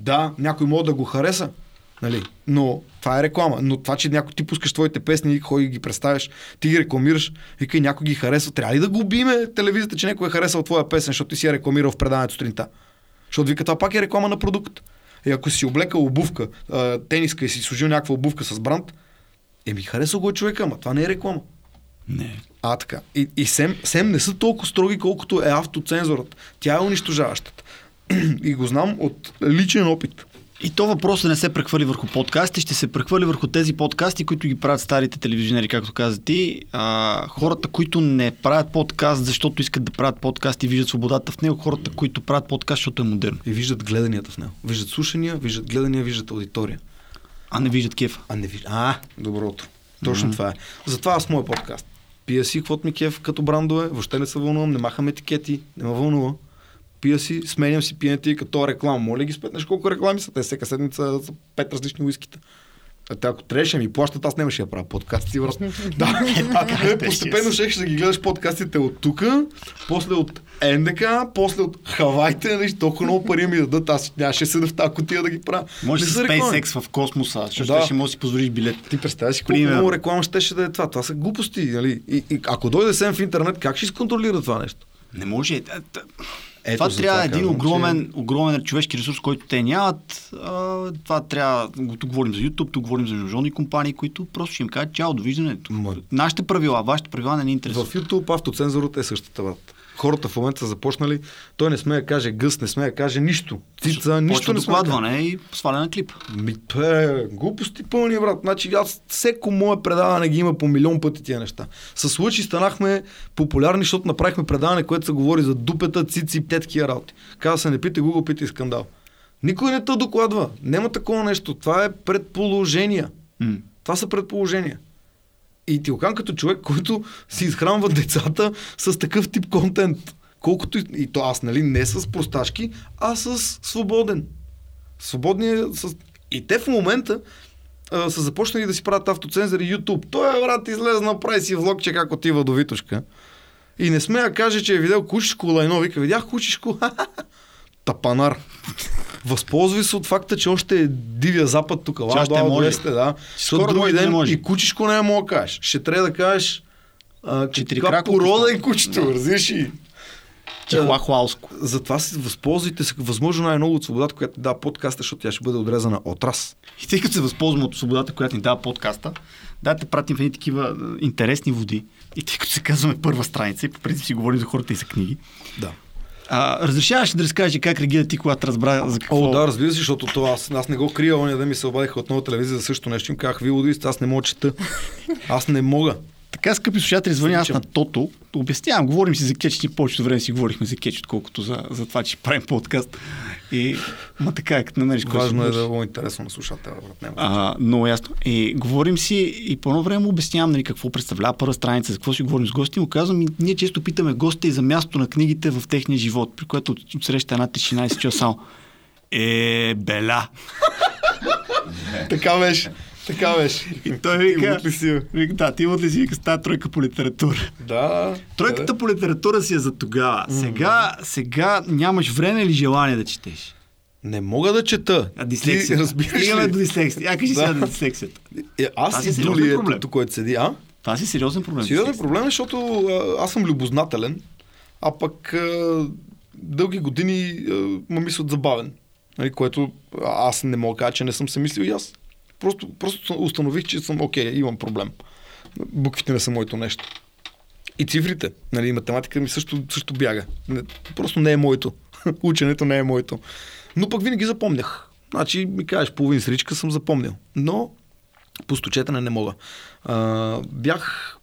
Да, някой може да го хареса, нали? но това е реклама. Но това, че някой ти пускаш твоите песни ходи ги представяш, ти ги рекламираш, вика и някой ги харесва. Трябва ли да губиме телевизията, че някой е харесал твоя песен, защото ти си я рекламирал в предаването сутринта? Защото вика, това пак е реклама на продукт. И ако си облекал обувка, тениска и си сложил някаква обувка с бранд, еми хареса го е човека, ама това не е реклама. Не. А, така. И, и сем, сем не са толкова строги, колкото е автоцензурата. Тя е унищожаващата. и го знам от личен опит. И то въпросът не се прехвърли върху подкасти, ще се прехвърли върху тези подкасти, които ги правят старите телевизионери, както каза ти. А, хората, които не правят подкаст, защото искат да правят подкаст и виждат свободата в него, хората, които правят подкаст, защото е модерно, И виждат гледанията в него. Виждат слушания, виждат гледания, виждат аудитория. а не виждат кефа. А не виждат. А, доброто. Точно mm-hmm. това е. Затова аз моят подкаст. Пия си, каквото ми кеф като брандове, въобще не се вълнувам, не махам етикети, не ме вълнува. Пия си, сменям си пиенето и като реклама. Моля ги спетнеш колко реклами са. Те всяка седмица са пет различни уискита. А те, ако трябваше да ми плащат, аз нямаше да правя подкасти. Брат. да, а, не, постепенно ще, ще ги гледаш подкастите от тук, после от НДК, после от Хавайте, нали, толкова много пари ми дадат, аз нямаше да седа в тази котия да ги правя. Може реклами. SpaceX в космоса, защото Да. ще можеш да си позволиш билет. Ти представяш си колко много реклама щеше да е това. Това са глупости. Нали? И, и, ако дойде Сем в интернет, как ще изконтролира това нещо? Не може. Ето това трябва това един казвам, огромен, огромен човешки ресурс, който те нямат. А, това трябва. Тук говорим за YouTube, тук говорим за международни компании, които просто ще им кажат чао, довиждане. Ма- Нашите правила, вашите правила не ни В интересуват. YouTube автоцензурата е същата. Брат. Хората в момента са започнали, той не сме да каже гъс, не сме да каже нищо. Цица, нищо не докладване и сваляне на клип. Ми, пе, глупости пълни, брат. Значи аз всеко мое предаване ги има по милион пъти тия неща. С Лъчи станахме популярни, защото направихме предаване, което се говори за дупета, цици, тетки и работи. Каза се, не питай Google, питай скандал. Никой не те докладва. Няма такова нещо. Това е предположения. М. Това са предположения. И ти го казвам като човек, който си изхранва децата с такъв тип контент. Колкото и, и то аз, нали, не с просташки, а с свободен. Свободния с... И те в момента а, са започнали да си правят автоцензър и YouTube. Той е, брат, излезе, направи си влогче как отива до Витушка. И не сме да каже, че е видял кучешко лайно. Вика, видях кучешко. Тапанар. Възползвай се от факта, че още е дивия запад тук. Че още може. да. Скоро Защото други да ден може. и кучешко не мога да кажеш. Ще трябва да кажеш Четирикрако порода е кучето, разбираш ли? Чихуахуалско. Затова се възползвайте се възможно най-много от свободата, която ти дава подкаста, защото тя ще бъде отрезана от раз. И тъй като се възползвам от свободата, която ни дава подкаста, да те пратим в едни такива интересни води. И тъй като се казваме първа страница и по принцип си говорим за хората и за книги, Да. А, разрешаваш ли да разкажеш как реагира ти, когато разбра за какво... О, да, разбира се, защото това аз, аз не го крия, оня да ми се обадиха от нова телевизия за също нещо. Им казах, ви лудоисти, аз не мога чета. Аз не мога. Така, скъпи слушатели, звъня аз на Тото. Обяснявам, говорим си за кетч, ние повечето време си говорихме за кетч, отколкото за, за това, че правим подкаст. И, ма така, е, като намериш кой Важно е да е много интересно на слушателя. брат. А, много ясно. И говорим си и по едно време обяснявам нали, какво представлява първа страница, за какво си говорим с гости. Му казвам, и ние често питаме гостите и за място на книгите в техния живот, при което среща една тишина и се чува само е, беля. Така беше. Така беше. И той вика, си, бе? вика, да, ти имат ли си вика, с тази тройка по литература? Да. Тройката по литература си е за тогава. Сега, сега нямаш време или желание да четеш? Не мога да чета. А дислексия. Ти разбираш Стигаме до дислексия. Я кажи Да. сега за дислексията. Е, Това аз си и сериозен Дули, проблем. ето, който седи. А? Това си сериозен проблем. Сериозен проблем, е, защото а, аз съм любознателен, а пък а, дълги години а, ме мислят забавен. Нали, което аз не мога да кажа, че не съм се мислил и аз. Просто, просто установих, че съм окей, имам проблем. Буквите не са моето нещо. И цифрите. Нали, математика ми също, също бяга. Не, просто не е моето. Ученето не е моето. Но пък винаги запомнях. Значи ми кажеш, половин сричка съм запомнил. Но пусточетане не мога. А, бях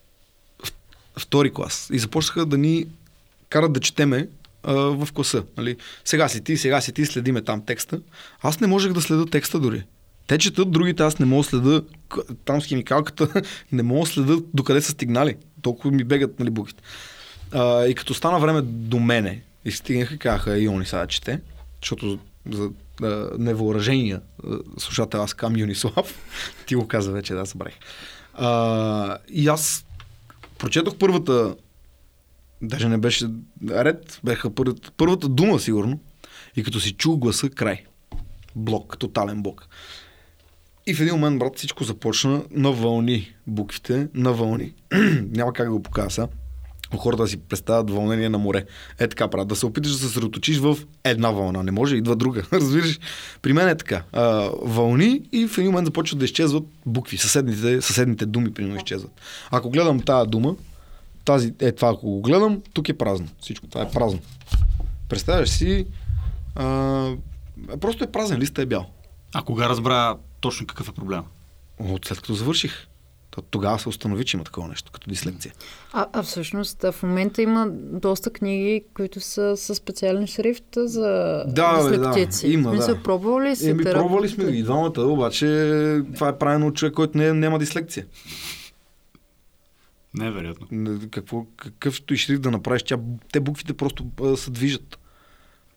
втори клас и започнаха да ни карат да четеме а, в класа. Нали? Сега си ти, сега си ти, следиме там текста. Аз не можех да следа текста дори. Те четат, другите аз не мога да следа там с химикалката, не мога да следа докъде са стигнали. Толкова ми бегат нали, буквите. А, и като стана време до мене и стигнаха казаха, и они сега чете, защото за а, невъоръжения слушател аз кам Юнислав, ти го каза вече, да, събрах. А, и аз прочетох първата, даже не беше ред, беха първата, първата дума сигурно, и като си чул гласа, край. Блок, тотален блок. И в един момент, брат, всичко започна на вълни буквите, на вълни. Няма как да го покажа сега. Хората да си представят вълнение на море. Е така, правят. Да се опиташ да се съсредоточиш в една вълна. Не може, идва друга. Разбираш? При мен е така. А, вълни и в един момент започват да изчезват букви. Съседните, съседните думи, примерно, изчезват. Ако гледам тази дума, тази, е това, ако го гледам, тук е празно. Всичко това е празно. Представяш си, а, просто е празен, листа е бял. А кога разбра точно какъв е проблема? От след като завърших. То Тогава се установи, че има такова нещо, като дислекция. А, а всъщност а в момента има доста книги, които са със специален шрифт за Да, бе, да. дислектици. Има, смисъл, да. пробвал ли си? Еми, терапевт? пробвали сме и двамата, обаче това е правено от човек, който не, няма дислекция. Невероятно. Не, Какво, какъвто и шрифт да направиш, тя, те буквите просто а, се движат.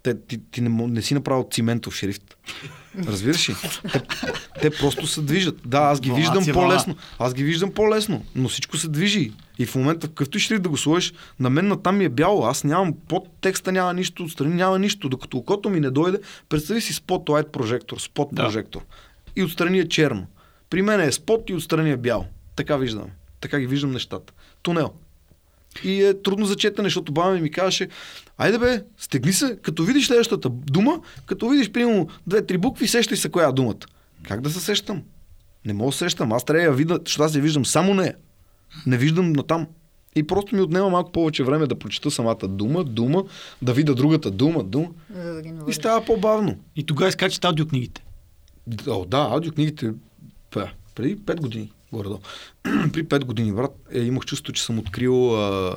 Те, ти, ти не, не си направил циментов шрифт. Разбираш ли? Те, те просто се движат. Да, аз ги виждам по-лесно. Аз ги виждам по-лесно, но всичко се движи. И в момента, в какъвто шрифт да го сложиш, на мен на там ми е бяло. Аз нямам, под текста няма нищо, отстрани няма нищо. Докато окото ми не дойде, представи си спотлайт прожектор, спот Да. прожектор. И отстрани е черно. При мен е спот и отстрани е бял. Така виждам. Така ги виждам нещата. Тунел. И е трудно за четене, защото баба ми ми казваше, айде бе, стегни се, като видиш следващата дума, като видиш примерно две-три букви, сещай се коя е думата. Как да се сещам? Не мога да се сещам. Аз трябва да я видя, защото аз я виждам само нея. Не виждам на там. И просто ми отнема малко повече време да прочета самата дума, дума, да видя другата дума, дума. За да ги И става по-бавно. И тогава изкачат аудиокнигите. О, да, аудиокнигите па, преди 5 години, горе При 5 години, брат, е, имах чувство, че съм открил а,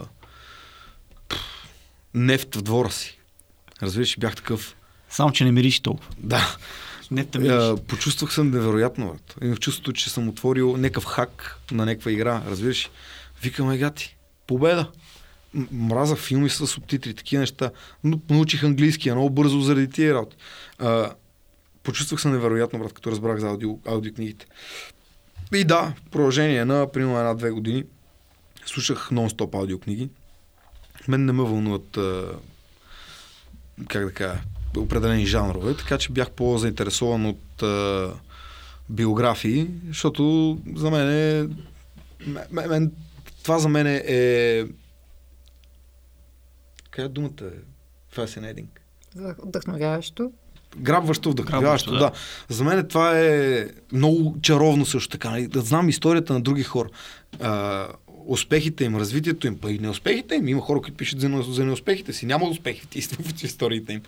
нефт в двора си. Разбираш, бях такъв. Само, че не мириш толкова. Да. Не те мириш. А, почувствах се невероятно. Имах чувството, че съм отворил някакъв хак на някаква игра. Разбираш? Викам, е, гати, победа. Мразах филми с субтитри, такива неща. Но научих английски много бързо заради тия работи. А, почувствах се невероятно, брат, като разбрах за аудио, аудиокнигите. И да, в продължение на примерно една-две години слушах нон-стоп аудиокниги. Мен не ме вълнуват а, как да кажа, определени жанрове, така че бях по-заинтересован от а, биографии, защото за мен е... Мен, мен това за мен е... Къде е думата е? Fascinating. Вдъхновяващо. Грабващо, вдъхновяващо, да. да. За мен това е много чаровно също така. Да знам историята на други хора. А, успехите им, развитието им, па и неуспехите им. Има хора, които пишат за, за неуспехите си. Няма успехи в ист- в историите им.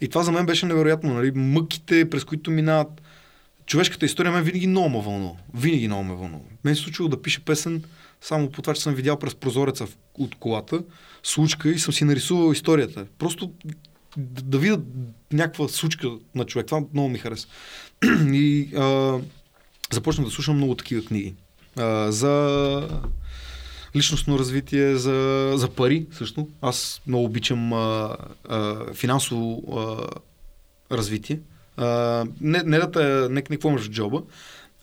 И това за мен беше невероятно. Нали? Мъките, през които минават. Човешката история мен винаги много ме вълнува. Винаги много ме вълнува. Мен се случило да пиша песен само по това, че съм видял през прозореца от колата, случка и съм си нарисувал историята. Просто да, да видя някаква случка на човек. Това много ми хареса. И а, започнах да слушам много такива книги. А, за личностно развитие, за, за пари също. Аз много обичам а, а, финансово а, развитие. А, не, не да те, не, какво имаш в джоба,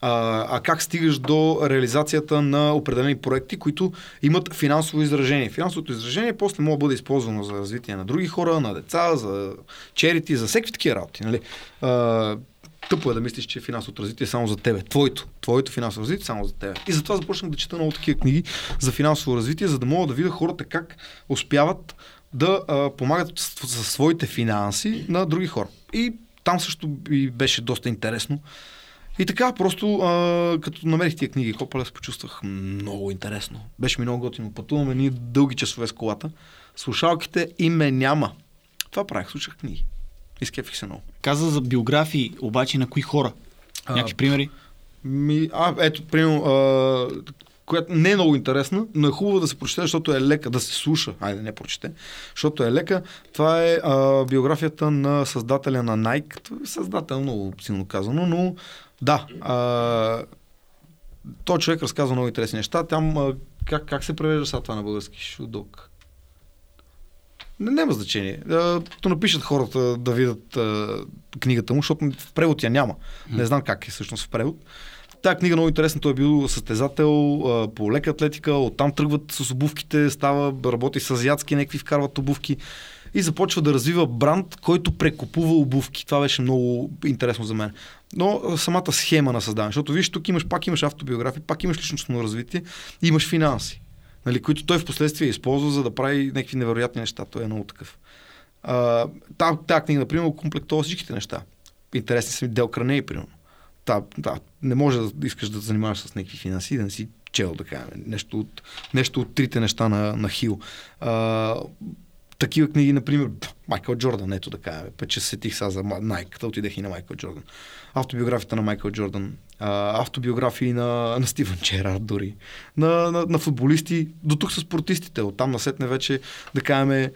а, а как стигаш до реализацията на определени проекти, които имат финансово изражение. Финансовото изражение после може да бъде използвано за развитие на други хора, на деца, за черити, за всеки такива работи. Нали? А, тъпо е да мислиш, че финансовото развитие е само за тебе. Твоето. Твоето финансово развитие е само за тебе. И затова започнах да чета много такива книги за финансово развитие, за да мога да видя хората как успяват да а, помагат със своите финанси на други хора. И там също и беше доста интересно. И така, просто а, като намерих тия книги, Копале, се почувствах много интересно. Беше ми много готино. Пътуваме ние дълги часове с колата. Слушалките и ме няма. Това правих, слушах книги. Изкефих се много. Каза за биографии, обаче на кои хора? А, Някакви примери? Ми, а, ето, примерно, а, която не е много интересна, но е хубаво да се прочете, защото е лека, да се слуша, айде не прочете, защото е лека. Това е а, биографията на създателя на Nike. Е създател, много силно казано, но да. А, той човек разказва много интересни неща. Там, а, как, как се превежда сега това на български? Шудок. Не, няма значение. То напишат хората да видят а, книгата му, защото в превод я няма. Не знам как е всъщност в превод. Тая книга е много интересна. Той е бил състезател а, по лека атлетика, оттам тръгват с обувките, става, работи с азиатски, някакви вкарват обувки и започва да развива бранд, който прекупува обувки. Това беше много интересно за мен. Но самата схема на създаване, защото виж, тук имаш, пак имаш автобиография, пак имаш личностно развитие имаш финанси, нали, които той в последствие използва, за да прави някакви невероятни неща. Той е много такъв. А, та, тази книга, например, комплектува всичките неща. Интересни са ми Дел Краней, примерно. Та, да, не може да искаш да занимаваш с някакви финанси, да не си чел, да кажем, нещо от, нещо от трите неща на, на Хил. А, такива книги, например, Майкъл Джордан, ето да кажем, че се сетих сега за Nike, да отидех и на Майкъл Джордан. Автобиографията на Майкъл Джордан, а, автобиографии на, на Стивен Джерард дори, на, на, на футболисти, до тук са спортистите, оттам насетне вече, да кажем,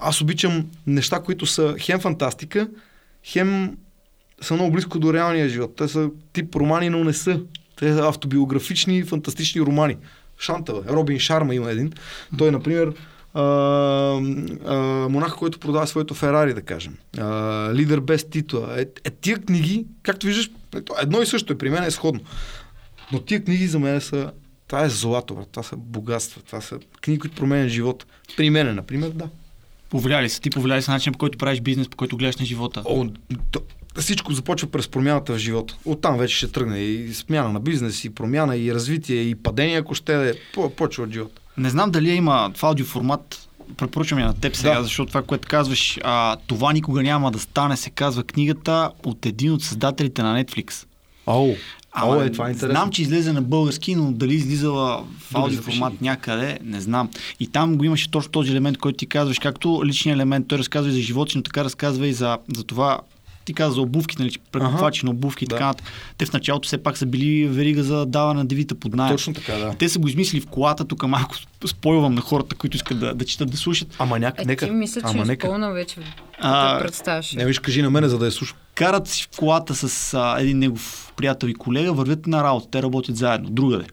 аз обичам неща, които са хем фантастика, хем са много близко до реалния живот. Те са тип романи, но не са. Те са автобиографични, фантастични романи. Шантава, Робин Шарма има един. Той, например, а, а, монах, който продава своето Ферари, да кажем. Лидер без титла. Е, е, тия книги, както виждаш, едно и също е, при мен е сходно. Но тия книги за мен са това е злато, брат. това са богатства, това са книги, които променят живота. При мен, например, да. Повлияли са ти, повлияли са начин, по който правиш бизнес, по който гледаш на живота. О, то, всичко започва през промяната в живота. Оттам вече ще тръгне и смяна на бизнес, и промяна, и развитие, и падение, ако ще е по- почва от живота. Не знам дали има в аудиоформат. Препоръчвам я на теб сега, Да. защото това, което казваш, а, това никога няма да стане, се казва книгата от един от създателите на Netflix. О, Ама, О, е, това е интересно. знам, че излезе на български, но дали излизала в аудиоформат някъде, не знам. И там го имаше точно този елемент, който ти казваш, както личният елемент, той разказва и за живота но така разказва и за, за това, ти каза за обувки, нали, прекупвачи на обувки и Да. така. Те в началото все пак са били верига за даване на девита под найем. Точно така, да. Те са го измислили в колата, тук малко спойвам на хората, които искат да, да четат, да слушат. Ама няк, Е, нека. ти мисля, че ама е нека. изпълна вече. А, Да представяш. Не виж, кажи на мене, за да я слушам. Карат си в колата с а, един негов приятел и колега, вървят на работа, те работят заедно, другаде.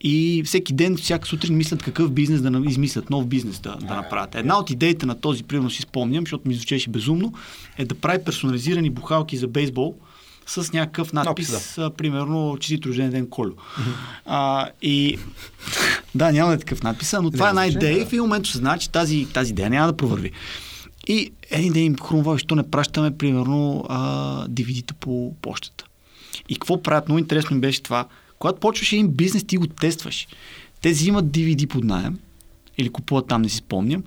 И всеки ден, всяка сутрин мислят какъв бизнес да измислят, нов бизнес да, да направят. Една от идеите на този, примерно си спомням, защото ми звучеше безумно, е да прави персонализирани бухалки за бейсбол с някакъв надпис, Надпис, а, примерно, честит рожден ден Колю. А, и да, няма да е такъв надпис, но това е една идея и да. в един момент се знае, че тази, тази идея няма да провърви. И един ден им хрумва, защо не пращаме, примерно, а, DVD-та по почтата. И какво правят? Много интересно беше това. Когато почваш един бизнес, ти го тестваш. Те взимат DVD под найем или купуват там, не си спомням,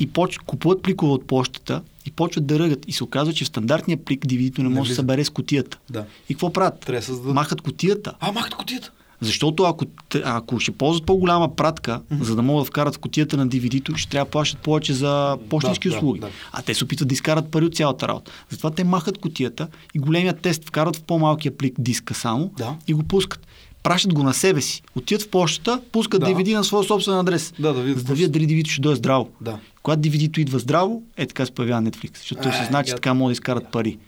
и поч... купуват пликове от почтата и почват да ръгат. И се оказва, че в стандартния плик DVD-то не Не може да се събере с котията. Да. И какво правят? Трябва да. Махат котията. А, махат котията. Защото ако, ако ще ползват по-голяма пратка, за да могат да вкарат в котията на DVD-то, ще трябва да плащат повече за почтенски Да, да, услуги. да. А те се опитват да изкарат пари от цялата работа. Затова те махат котията и големия тест вкарат в по-малкия плик диска само Да. и го пускат. Пращат го на себе си. Отиват в почтата, пускат Да. DVD на своя собствен адрес. Да, да видят за да видят дали DVD-то ще дойде здраво. Да. Когато DVD-то идва здраво, е така се появява Netflix. Защото той се знае, че така могат да изкарат пари.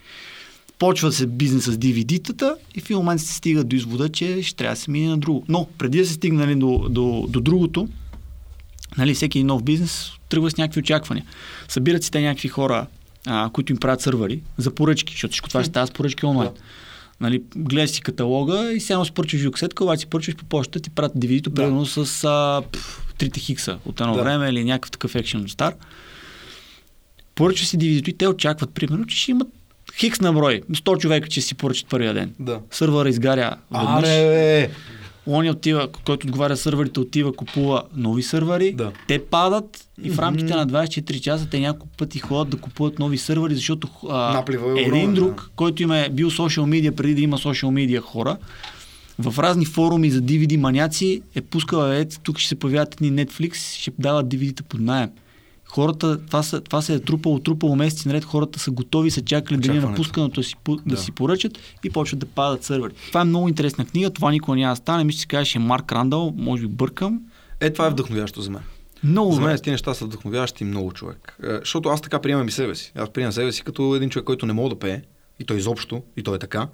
Почва се бизнес с DVD-тата и в един момент се стига до извода, че ще трябва да се мине на друго. Но преди да се стигне нали, до, до, до другото, нали, всеки нов бизнес тръгва с някакви очаквания. Събират си те някакви хора, а, които им правят сървъри за поръчки, защото всичко това ще става с поръчки онлайн. Да. Нали, гледаш си каталога и само си поръчаш юксетка, обаче си поръчаш по почта, ти пратят DVD-то, Да. примерно с а, пф, трите хикса от едно Да. време или някакъв такъв екшен стар. Поръчаш си DVD-то и те очакват, примерно, че ще имат хикс на брой. 100 човека, че си поръчат първия ден. Да. Сървъра изгаря веднъж. Аре! Он отива, който отговаря сървърите, отива, купува нови сървъри. Да. Те падат и в рамките на 24 часа те няколко пъти ходят да купуват нови сървъри, защото а, Наплива е един огромен, друг, да. който им е бил социал медиа преди да има социал медиа хора, в разни форуми за DVD маняци е пускал, е, тук ще се появяват едни Netflix, ще дават DVD-та под найем. Хората, това, са, това се е трупало, трупало месеци наред, хората са готови, са чакали дали е напусканото да си, да. Да. си поръчат и почват да падат сървъри. Това е много интересна книга, това никога няма да стане. Мисля, че казваше Марк Рандъл, може би бъркам. Е, това е вдъхновящо за мен. Много За мен тези неща са вдъхновяващи много човек. Е, Защото аз така приемам и себе си. Аз приемам себе си като един човек, който не мога да пее, и той изобщо, и той е така,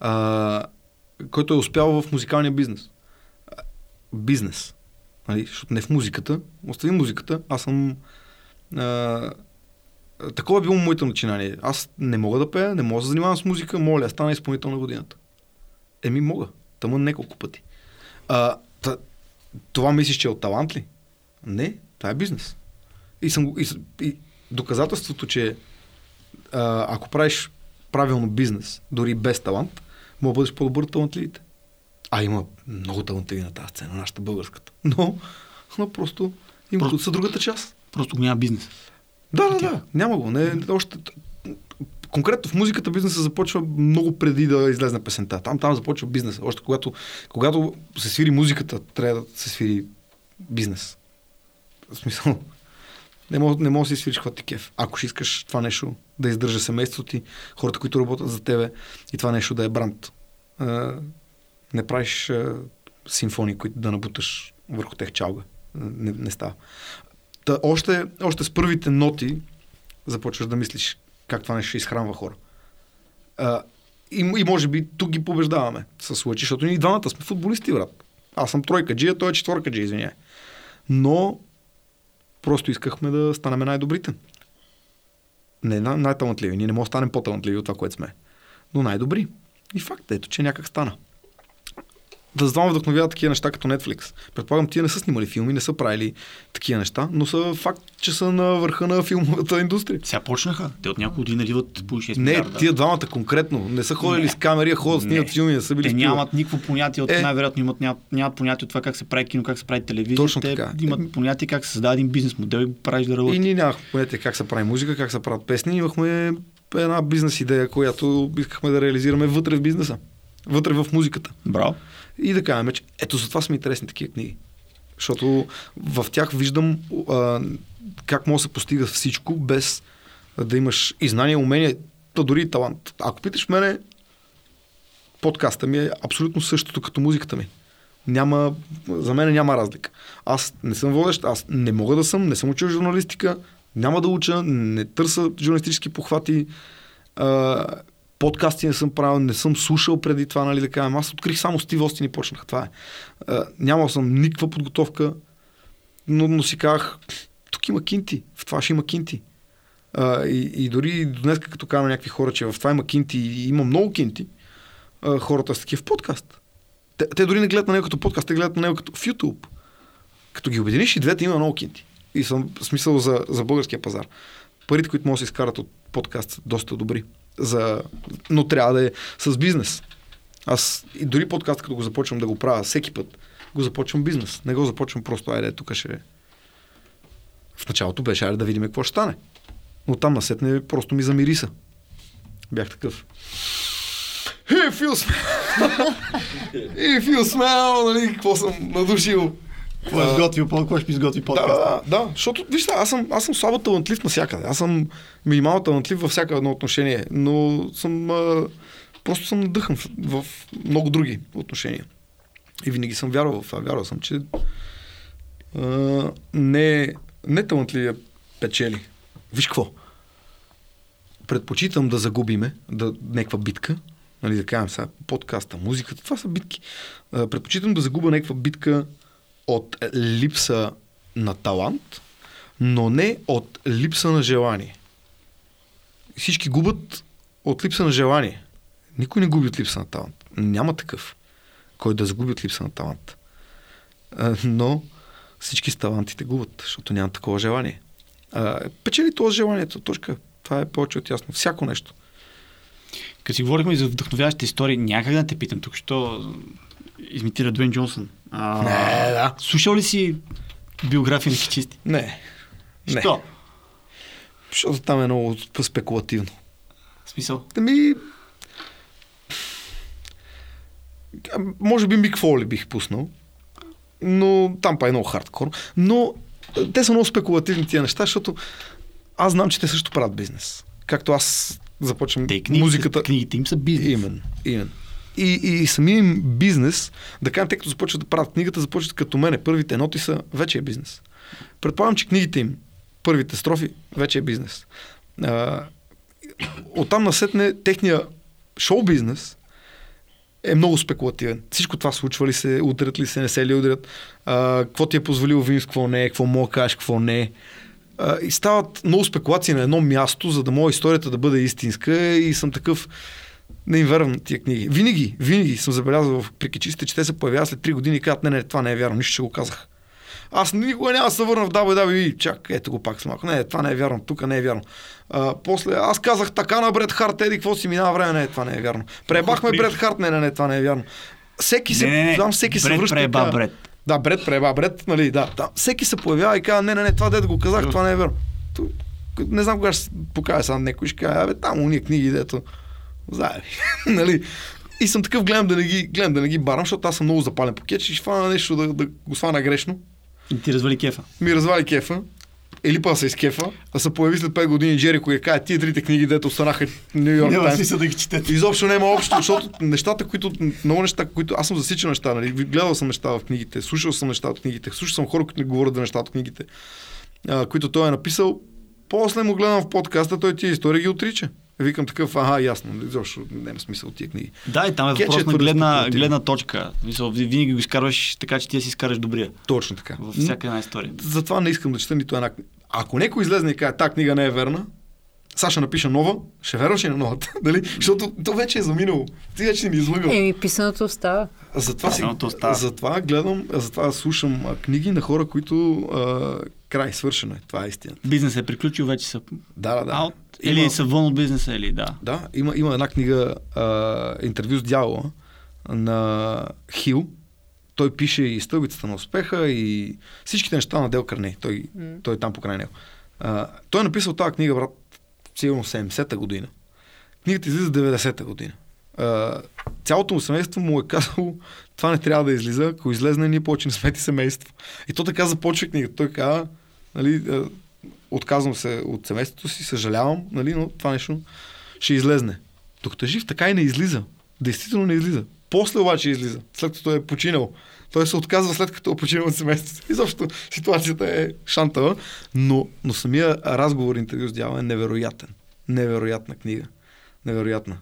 а, който е успял в музикалния бизнес. Бизнес. Нали? Защото не в музиката. Остави музиката. Аз съм... А, такова е било моето начинание. Аз не мога да пея, не мога да се занимавам с музика, моля, стана изпълнител на годината. Еми мога. Тъмън няколко пъти. А, та, това мислиш, че е от талант ли? Не, това е бизнес. И, съм, и, и доказателството, че а, ако правиш правилно бизнес, дори без талант, мога да бъдеш по-добър от талантливите. А има много талантливи на тази сцена, нашата българската. Но, но просто Просто- просто... са другата част. Просто го няма бизнес. Да, да, да. Няма го. Не, още... Конкретно в музиката бизнеса започва много преди да излезне песента. Там, там започва бизнес. Още когато, когато се свири музиката, трябва да се свири бизнес. В смисъл, не може, не може да си свириш каквото ти кеф. Ако ще искаш това нещо да издържа семейството ти, хората, които работят за тебе и това нещо да е бранд. А, не правиш а, симфонии, които да набуташ върху тех чалга. Не, не става. Та, още, още с първите ноти започваш да мислиш как това нещо ще изхранва хора. А, и, и може би тук ги побеждаваме с Лъчи, защото ние двамата сме футболисти, брат. Аз съм тройка джия, той е четворка джия, извиняй. Но просто искахме да станем най-добрите. Не най- най-талантливи. Ние не можем да станем по-талантливи от това, което сме. Но най-добри. И факт е, ето, че някак стана. Да за това ме вдъхновяват такива неща като Netflix. Предполагам, тия не са снимали филми, не са правили такива неща, но са факт, че са на върха на филмовата индустрия. Сега почнаха. Те от няколко години наливат по 6 Не, милиарда. тия двамата конкретно. Не са ходили Не. с камери, а ходят, снимат филми, не са били Те нямат никакво понятие от Е. най-вероятно имат, нямат, нямат понятие от това как се прави кино, как се прави телевизия. Точно Те така. имат Е, понятие как се създаде един бизнес модел и правиш да работи. И ние нямахме понятие как се прави музика, как се правят песни. Имахме една бизнес идея, която искахме да реализираме вътре в бизнеса. Вътре в музиката. Браво. И да кажем, че ето за са ми интересни такива книги. Защото в тях виждам а, как може да се постига всичко без да имаш и знания, умения, да дори и талант. Ако питаш мене, подкаста ми е абсолютно същото като музиката ми. Няма, за мен няма разлика. Аз не съм водещ, аз не мога да съм, не съм учил журналистика, няма да уча, не търся журналистически похвати, а, подкасти не съм правил, не съм слушал преди това, нали да кажем. Аз открих само Стив Остин и почнах. Това е. А, нямал съм никаква подготовка, но, но си казах, тук има кинти, в това ще има кинти. А, и, и дори до днес, като на някакви хора, че в това има кинти и има много кинти, а, хората са такива в подкаст. Те, те дори не гледат на него като подкаст, те гледат на него като в YouTube. Като ги обединиш и двете има много кинти. И съм смисъл за, за българския пазар. Парите, които могат да се изкарат от подкаст, са доста добри. За... Но трябва да е с бизнес. Аз и дори подкаст, като го започвам да го правя всеки път, го започвам бизнес. Не го започвам просто, айде, тук ще... В началото беше, айде да видим какво ще стане. Но там насетне просто ми замириса. Бях такъв. Hey, feel smell! hey, feel smell! Нали, какво съм надушил? Какво е сготвил, какво ще изготви Да, подкаст? да, да, защото, вижте, аз съм, аз съм слабо талантлив навсякъде. Аз съм минимално талантлив във всяко едно отношение, но съм, а, просто съм надъхан в, в много други отношения. И винаги съм вярвал в това. Вярвал съм, че а, не, не талантливия печели. Виж какво? Предпочитам да загубиме да, някаква битка, нали, да кажем сега, подкаста, музиката, това са битки. А, предпочитам да загуба някаква битка от липса на талант, но не от липса на желание. Всички губят от липса на желание. Никой не губи от липса на талант. Няма такъв, кой да загуби от липса на талант. Но всички с талантите губят, защото няма такова желание. Печели това желанието, точка. Това е повече от ясно. Всяко нещо. Като си говорихме за вдъхновяващите истории, някак да те питам тук, що измитира Дуен Джонсън. А, Не, да. Слушал ли си биография на хичисти? Не. Не. Що? Защото там е много спекулативно. В смисъл? Ами... Може би Мик Фоли бих пуснал. Но там па е много хардкор. Но а, те са много спекулативни тия неща, защото аз знам, че те също правят бизнес. Както аз започвам Те и книгите, музиката. книгите им са бизнес. Именно, именно. И, и самия им бизнес, да кажем, те като започват да правят книгата, започват като мене. Първите ноти са, вече е бизнес. Предполагам, че книгите им, първите строфи, вече е бизнес. А, оттам насетне техния шоу бизнес е много спекулативен. Всичко това случва ли се, удрят ли се, не се ли удрят, а, какво ти е позволил Винс, какво не е, какво мога кажеш, какво не е. И стават много спекулации на едно място, за да може историята да бъде истинска и съм такъв, не им вярвам тия книги. Винаги, винаги съм забелязал в прикичистите, че те се появяват след 3 години и казват, не, не, това не е вярно, нищо ще го казах. Аз никога няма да се върна в WWE. Чак, ето го пак с малко. Не, това не е вярно, тук не е вярно. А, после аз казах така на Бред Харт, еди, какво си минава време, не, това не е вярно. Пребахме Бред Харт, не, не, не, това не е вярно. Всеки се, Не, не, знам, всеки се Бред връща. и преба Бред. Да, Бред преба Бред, нали, да, да. Всеки се появява и казва, не, не, не, това дето го казах, това не е вярно. Ту- Не знам кога ще се покаже сега някой, ще каже, абе, там уния книги, дето, заеби. нали? И съм такъв, гледам да не ги, гледам да не ги барам, защото аз съм много запален по кетч и ще фана нещо да, да го свана грешно. И ти развали кефа. Ми развали кефа. Или па се изкефа, а се появи след 5 години Джерико и каже, тия трите книги, дето останаха Нью Йорк Няма смисъл да ги четете. Изобщо няма общо, защото нещата, които, много неща, които аз съм засичал неща, нали? гледал съм неща в книгите, слушал съм неща от книгите, слушал съм хора, които ми говорят за неща от книгите, а, които той е написал. После му гледам в подкаста, той тия истории ги отрича. Викам такъв, ага, ясно, изобщо няма смисъл от тия книги. Да, и там е е въпрос на гледна, гледна точка. Ви- винаги го изкарваш така, че ти си изкараш добрия. Точно така. Във всяка една история. Затова не искам да чета нито една книга. Ако някой излезне и каже, тази книга не е верна, сега ще напиша нова, ще вярваш ли на новата? Дали? Защото то вече е заминало. Ти вече ни излъгал. Еми, писаното остава. Затова, си, остава. затова гледам, затова слушам а, книги на хора, които а, край, свършено е. Това е истина. Бизнес е приключил, вече са Да, да, да. аут. Или Има- са вън от бизнеса, или да. Да, има, има една книга, а, интервю с дявола на Хил. Той пише и стълбицата на успеха и всичките неща на Дел Карне. Той, М. той е там покрай него. А, той е написал тази книга, брат, сигурно 70-та година. Книгата излиза 90-та година. А, цялото му семейство му е казало, това не трябва да излиза, ако излезне, ние повече не сме ти семейство. И то така започва книгата. Той казва, нали, отказвам се от семейството си, съжалявам, нали, но това нещо ще излезне. Докато е жив, така и не излиза. Действително не излиза. После обаче излиза, след като е починал. Той се отказва след като е починал от семейството. Изобщо ситуацията е шантава, но, но самия разговор, интервю с дявола е невероятен. Невероятна книга. Невероятна.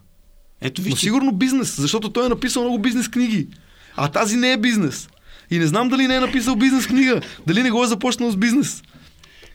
Ето Но вижте, сигурно бизнес, защото той е написал много бизнес книги. А тази не е бизнес. И не знам дали не е написал бизнес книга. Дали не го е започнал с бизнес.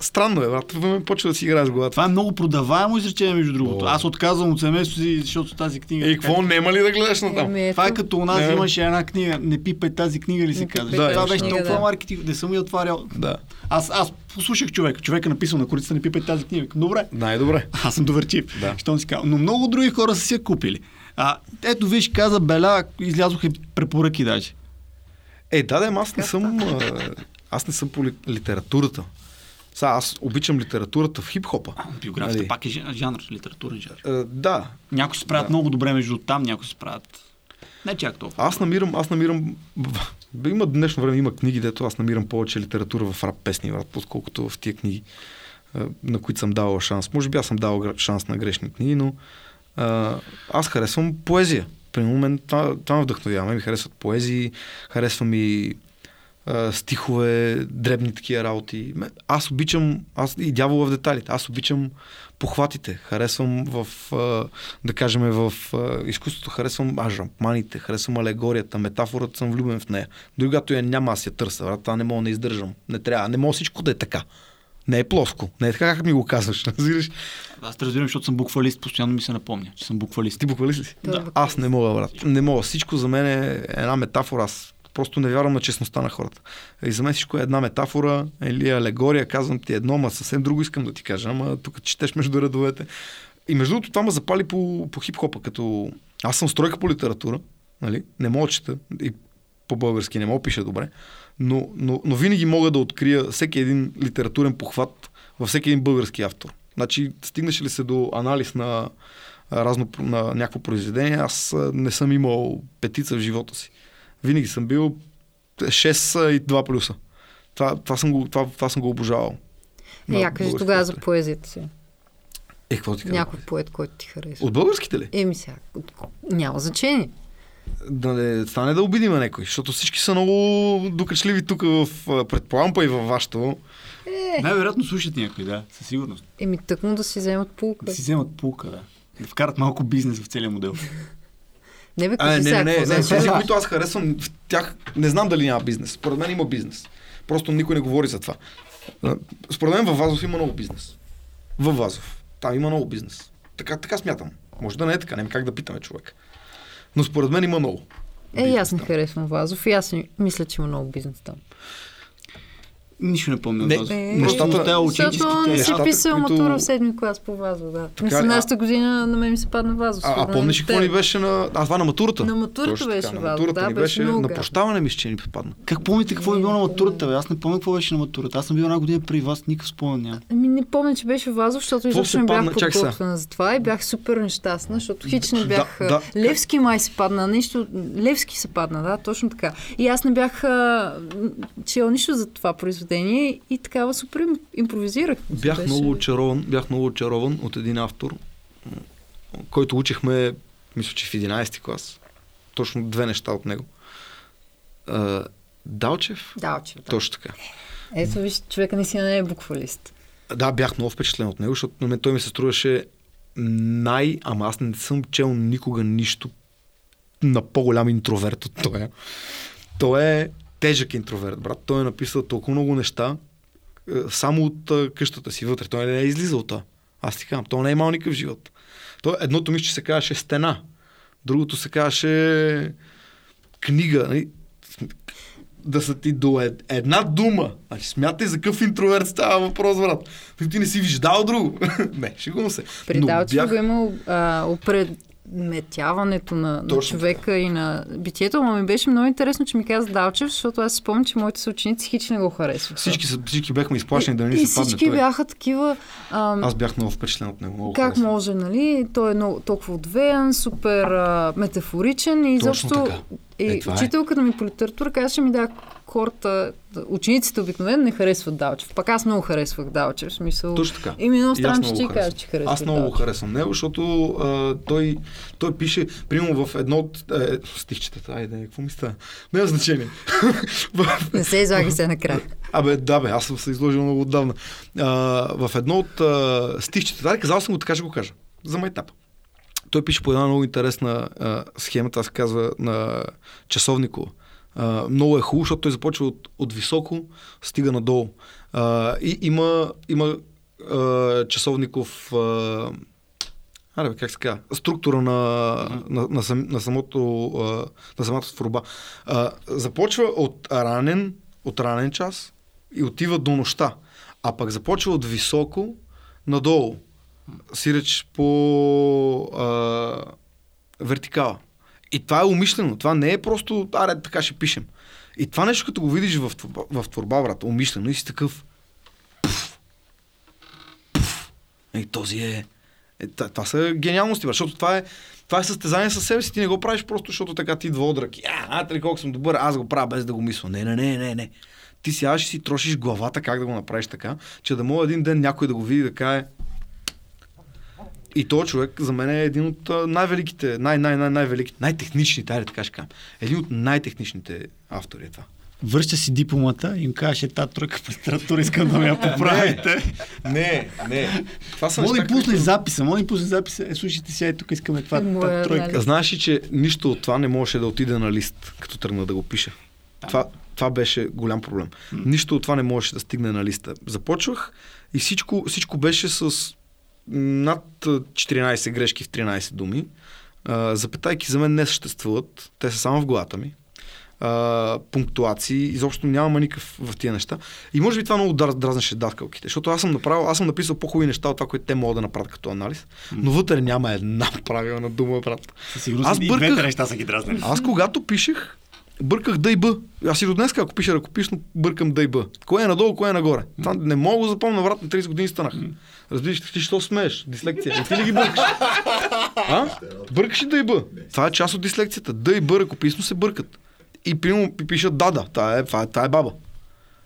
Странно е, брат. Ме почва да си играе с главата. това е много продаваемо изречение, между другото. О. Аз отказвам от семейството си, защото тази книга... Е, така- какво, нема ли да гледаш на там? Ето. Това е като у нас Не. имаше една книга, не пипай тази книга ли се казва. тази това беше толкова да. маркетинг, не съм я отварял. Да. Аз, аз послушах човека. Човек е написал на корицата, не пипай тази книга. Добре, Най-добре. аз съм доверчив. Да. Щом си казал. Но много други хора са си я купили. А, ето виж, каза Беля, излязоха препоръки даже. Е, да, да, аз не съм, аз не съм по ли- литературата. Сега, аз обичам литературата в хип-хопа. Биографията Нали? пак е жан- жанр, литературен жанр. А, да, Някои се справят Да. много добре между там, някои се справят не чак толкова. Аз намирам, аз намирам, има днешно време, има книги, дето аз намирам повече литература в рап песни, брат, отколкото в тия книги, а, на които съм давал шанс. Може би аз съм давал шанс на грешни книги, но а, аз харесвам поезия. При момент това, това ме вдъхновява. Ми харесват поезии, харесва ми а, стихове, дребни такива работи. Аз обичам, аз и дявола в деталите, аз обичам похватите. Харесвам в, а, да кажем, в а, изкуството харесвам ажаманите, харесвам алегорията, метафората съм влюбен в нея. Дори когато я няма, аз я търся. Брат, това не мога да издържам. Не трябва. Не мога всичко да е така. Не е плоско. Не е така, как ми го казваш. Разбираш? Аз те разбирам, защото съм буквалист, постоянно ми се напомня, че съм буквалист. Ти буквалист ли си? Да. Аз не мога, брат. Не мога. Всичко за мен е една метафора. Аз просто не вярвам на честността на хората. И за мен всичко е една метафора или алегория. Казвам ти едно, ма съвсем друго искам да ти кажа. Ама тук четеш между редовете. И между другото, това ме запали по, по хип-хопа, като аз съм стройка по литература, нали? не мога чета и по-български не мога пиша добре, но, но, но винаги мога да открия всеки един литературен похват във всеки един български автор. Значи, стигнеш ли се до анализ на, разно, на някакво произведение, аз не съм имал петица в живота си. Винаги съм бил 6 и 2 плюса. Това, това, съм, го, това, това съм го обожавал. Е, я кажи тогава за поезията си. Е, какво ти кажа? Някой поет, който ти харесва. От българските ли? Еми сега, от- няма значение. Да не стане да обидим някой, защото всички са много докачливи тук в а, предполампа и във вашето. Най-вероятно слушат някой, да, със сигурност. Еми тъкмо да си вземат полука. Да си вземат пулка, да. Да вкарат малко бизнес в целия модел. Не бе, А, не, не, не, не, тези, които аз харесвам, в тях не знам дали няма бизнес. Според мен има бизнес. Просто никой не говори за това. Според мен във Вазов има много бизнес. Във Вазов. Там има много бизнес. Така, така смятам. Може да не е така, няма как да питаме човек. Но според мен има много. Е, аз не харесвам Вазов и аз мисля, че има много бизнес там. Нищо не помня. Не, от е, Просто нещата- оставя Защото не си писал които- матура в седми клас по Вазов, да. Мисля, ли? А- нашата година на мен ми се падна Вазов. А, а помниш на какво ни беше на... А, това на матурата? На матурата Точно беше така, на матурата да, ни беше беше много на прощаване, мисля, че ни падна. Как помните какво е Не, било на не матурата? Бе? Аз не помня какво беше на матурата. Аз съм бил една година при вас, никакъв спомен няма. Ами не помня, че беше Вазов, защото изобщо не бях подготвена за това и бях супер нещастна, защото хич не бях... Левски май се падна, нещо... Левски се падна, да, точно така. И аз не бях чел нищо за това произведение и такава супер им- импровизирах. Бях Беше- много очарован, бях много очарован от един автор, който учихме, мисля, че в 11 клас. Точно две неща от него. А, Далчев? Да. Точно така. Ето виж, човека наистина не е буквалист. Да, бях много впечатлен от него, защото на мен той ми се струваше най... Ама аз не съм чел никога нищо на по-голям интроверт от той. Той е тежък интроверт, брат. Той е написал толкова много неща е, само от а, къщата си вътре. Той не е излизал това. Аз ти казвам, той не е имал никакъв живот. Той, едното мисля, че се казваше стена, другото се казваше книга. Нали? да са ти до ед, една дума. Значи смятай за какъв интроверт става въпрос, брат. Ти, не си виждал друго. не, шегувам се. При Но Далчев бях- го има а, опредметяването на, на Точно човека и на битието, но ми беше много интересно, че ми каза Далчев, защото аз си спомням, че моите съученици хич не го харесваха. Всички, всички бяхме изплашени да не и, ни и се падне всички той. бяха такива... ам, Аз бях много впечатлен от него. Много как харесвам. може, нали? Той е много, толкова отвеян, супер а, метафоричен и Точно така. И Е, това е. учителката ми по литература казваше ми да, хората, учениците обикновено не харесват Далчев. Пак аз много харесвах Далчев, в смисъл... Точно така. И ми е много аз странно, че ти кажеш, че харесваш Аз много го Далчев. харесвам него, защото а, той, той пише, примерно в едно от е, стихчетата, айде, какво ми става? Няма значение. В- Не се излагай се накрая. Абе, да бе, аз съм се изложил много отдавна. А, в едно от а, стихчета, да, казал съм го така, ще го кажа. За майтап. Той пише по една много интересна а, схема, това се казва на часовникова. Много е хубаво, защото той започва от, от високо, стига надолу. А, и има, има а, часовников а, Аре, как се казва? Структура на, на, на, сам, на, самото, на самата творба. А, започва от ранен, от ранен час и отива до нощта. А пък започва от високо надолу. Сиреч по а, вертикала. И това е умишлено. Това не е просто, аре, така ще пишем. И това нещо, като го видиш в, в творба, брат, умишлено и си такъв. Пф, пф. И този е... е та- това са гениалности, брат, защото това е, това е състезание със себе си. Ти не го правиш просто, защото така ти идва отрък. А, а, ли колко съм добър, аз го правя без да го мисля. Не, не, не, не, не. Ти сядаш и си трошиш главата как да го направиш така, че да мога един ден някой да го види да каже и този човек за мен е един от най-великите, най-най-най- най-великите, най-техничните, айде така ще кажем. Един от най-техничните автори е това. Връща си дипломата и им кажеш, е, тази тройка по литература, искам да ме я поправите. Не, не. Това са Може да които- записа, може да им пуснеш записа. Е, слушайте сега, тук искаме това, моя тази тройка. Знаеш ли, че нищо от това не можеше да отиде на лист, като тръгна да го пиша. Това, това беше голям проблем. Нищо от това не можеше да стигне на листа. Започвах и всичко, всичко беше с над а, 14 грешки в 13 думи. А, запетайки за мен не съществуват. Те са само в главата ми. А, пунктуации, изобщо няма никакъв в тия неща. И може би това много дра- дразнеше даскалките, защото аз съм направил, аз съм написал по-хубави неща от това, което те могат да направят като анализ, но вътре няма една правилна дума, брат. Със сигурност Аз и бърках. двете неща са ги дразнали. Аз когато пишех, бърках да и Б. Аз и до днес, ако пиша ръкописно, бъркам да и Б. Кое е надолу, кое е нагоре. Това не мога да запомня, брат, на 30 години станах. Разбираш, ти що смееш? Дислекция. И ти ли ги бъркаш? А? Бъркаш и да и Б. Това е част от дислекцията. Да и Б ръкописно се бъркат. И примерно пи- пишат дада. Тая е, това е, тая е баба.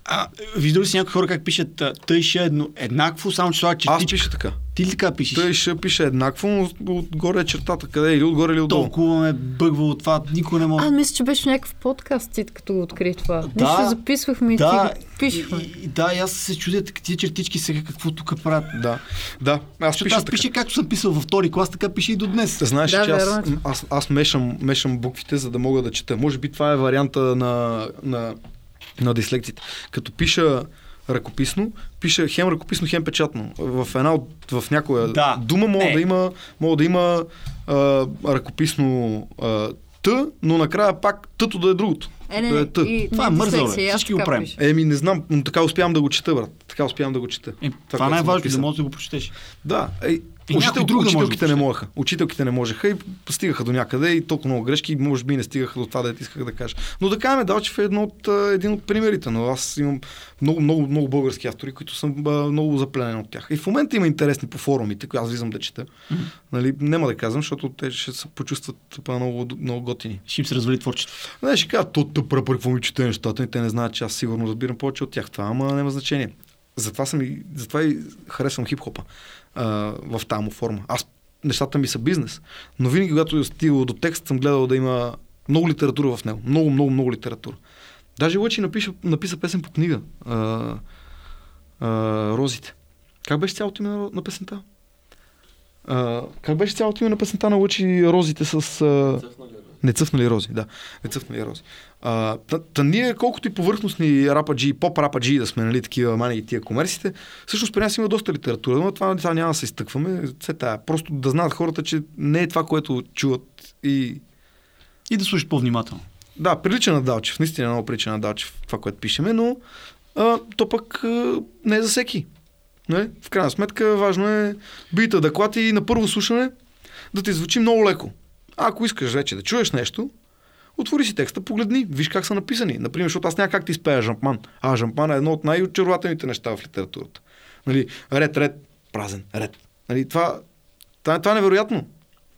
А, виждал ли си някои хора как пишат а, тъй ще едно, еднакво, само че това Аз чертичка. пиша така. Ти ли така пишеш? Той ще пише еднакво, но отгоре е чертата къде е, или отгоре или отдолу. Толкова ме бъгва от това, никой не може. Аз мисля, че беше в някакъв подкаст, ти като го откри това. Да, Нищо записвахме и ти да, пишехме. И, и, да, и аз се чудя така, тия чертички сега какво тук правят. Да, да. Аз пиша аз така. пиша както съм писал във втори клас, така пише и до днес. Знаеш, Да, че аз, е. аз, аз мешам, мешам буквите, за да мога да чета. Може би това е варианта на, на, на дислекциите. Като пиша ръкописно, пиша хем ръкописно, хем печатно. В една от, в някоя Да. дума мога Е. да има, мога да има а, ръкописно а, т, но накрая пак тъто да е другото. Е, не, да е и, Това е бе. аз Всички го правим. Еми, не знам, но така успявам да го чета, брат. Така успявам да го чета. Е, това, което е съм най-важно, написал. да можеш да го прочетеш. Да, ей, И учител, друг да да учителките го не можеха. Учителките не можеха и стигаха до някъде и толкова много грешки, може би не стигаха до това, да исках да кажа. Но да кажем, Далчев е едно от, един от примерите, но аз имам много, много, много български автори, които съм много запленен от тях. И в момента има интересни по форумите, които аз влизам да чета. Нали, няма да казвам, защото те ще се почувстват много, много готини. Ще им се развали творчеството. Не, ще кажа, то тъпра, какво ми чете нещата, и те не знаят, че аз сигурно разбирам повече от тях. Това, ама няма значение. Затова, съм и, затова и харесвам хип-хопа а, в тази му форма. Аз, нещата ми са бизнес, но винаги, когато е стигал до текст, съм гледал да има много литература в него. Много, много, много литература. Даже Лъчи напиша, написа песен по книга. А, а, Розите. Как беше цялото име на, на песента? А, как беше цялото име на песента на Лъчи Розите с... А... цъфнали рози, да. Не цъфнали рози. А, та, та ние, колкото и повърхностни рападжи, поп рападжи да сме, нали, такива мани и тия комерсите, всъщност при нас има доста литература, но това, това няма да се изтъкваме. Все тая. Просто да знаят хората, че не е това, което чуват и И да слушаш по-внимателно. да, прилича на Далчев, наистина много прилича на Далчев това, което пишеме, но а, то пък а, не е за всеки. Не? В крайна сметка важно е бита да клати на първо слушане да ти звучи много леко. А ако искаш вече да чуеш нещо, отвори си текста, погледни, виж как са написани. Например, защото аз няма как ти изпея Жампман. А Жампман е едно от най-очарователните неща в литературата. Нали, ред, ред, празен, ред. Нали, това, това, това е невероятно.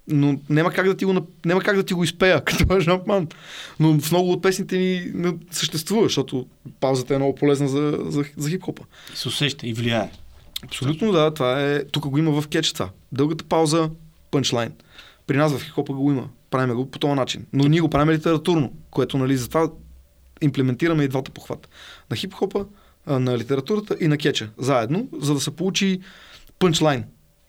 Но няма как да ти го, няма как да ти го изпея, като е Жампман. Но в много от песните ни не съществува, защото паузата е много полезна за, за, за хип-хопа. Се усеща и влияе. Абсолютно да, това е. Тук го има в кетч това. Дългата пауза, пънчлайн. При нас в хип-хопа го има. Правиме го по този начин. Но ние го правим литературно, което нали, затова имплементираме и двата похвата. На хип-хопа, на литературата и на кетча. Заедно, за да се получи пънчлайн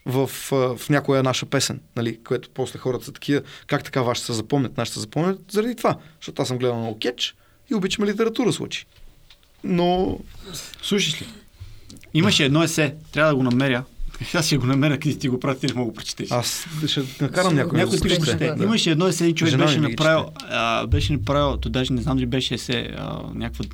в, в някоя наша песен, нали, което после хората са такива, как така вашите се запомнят, нашите се запомнят, заради това. Защото аз съм гледал много кетч и обичаме литература случай. Но Слушаш ли? Имаше едно есе, трябва да го намеря. Аз ще го намеря, къде ти го прати, ти не мога да прочетеш. аз ще накарам някой, Някой да го прочете. Да. Имаше едно есе, човек беше направил, а, беше направил, то даже не знам дали беше есе, а, някаква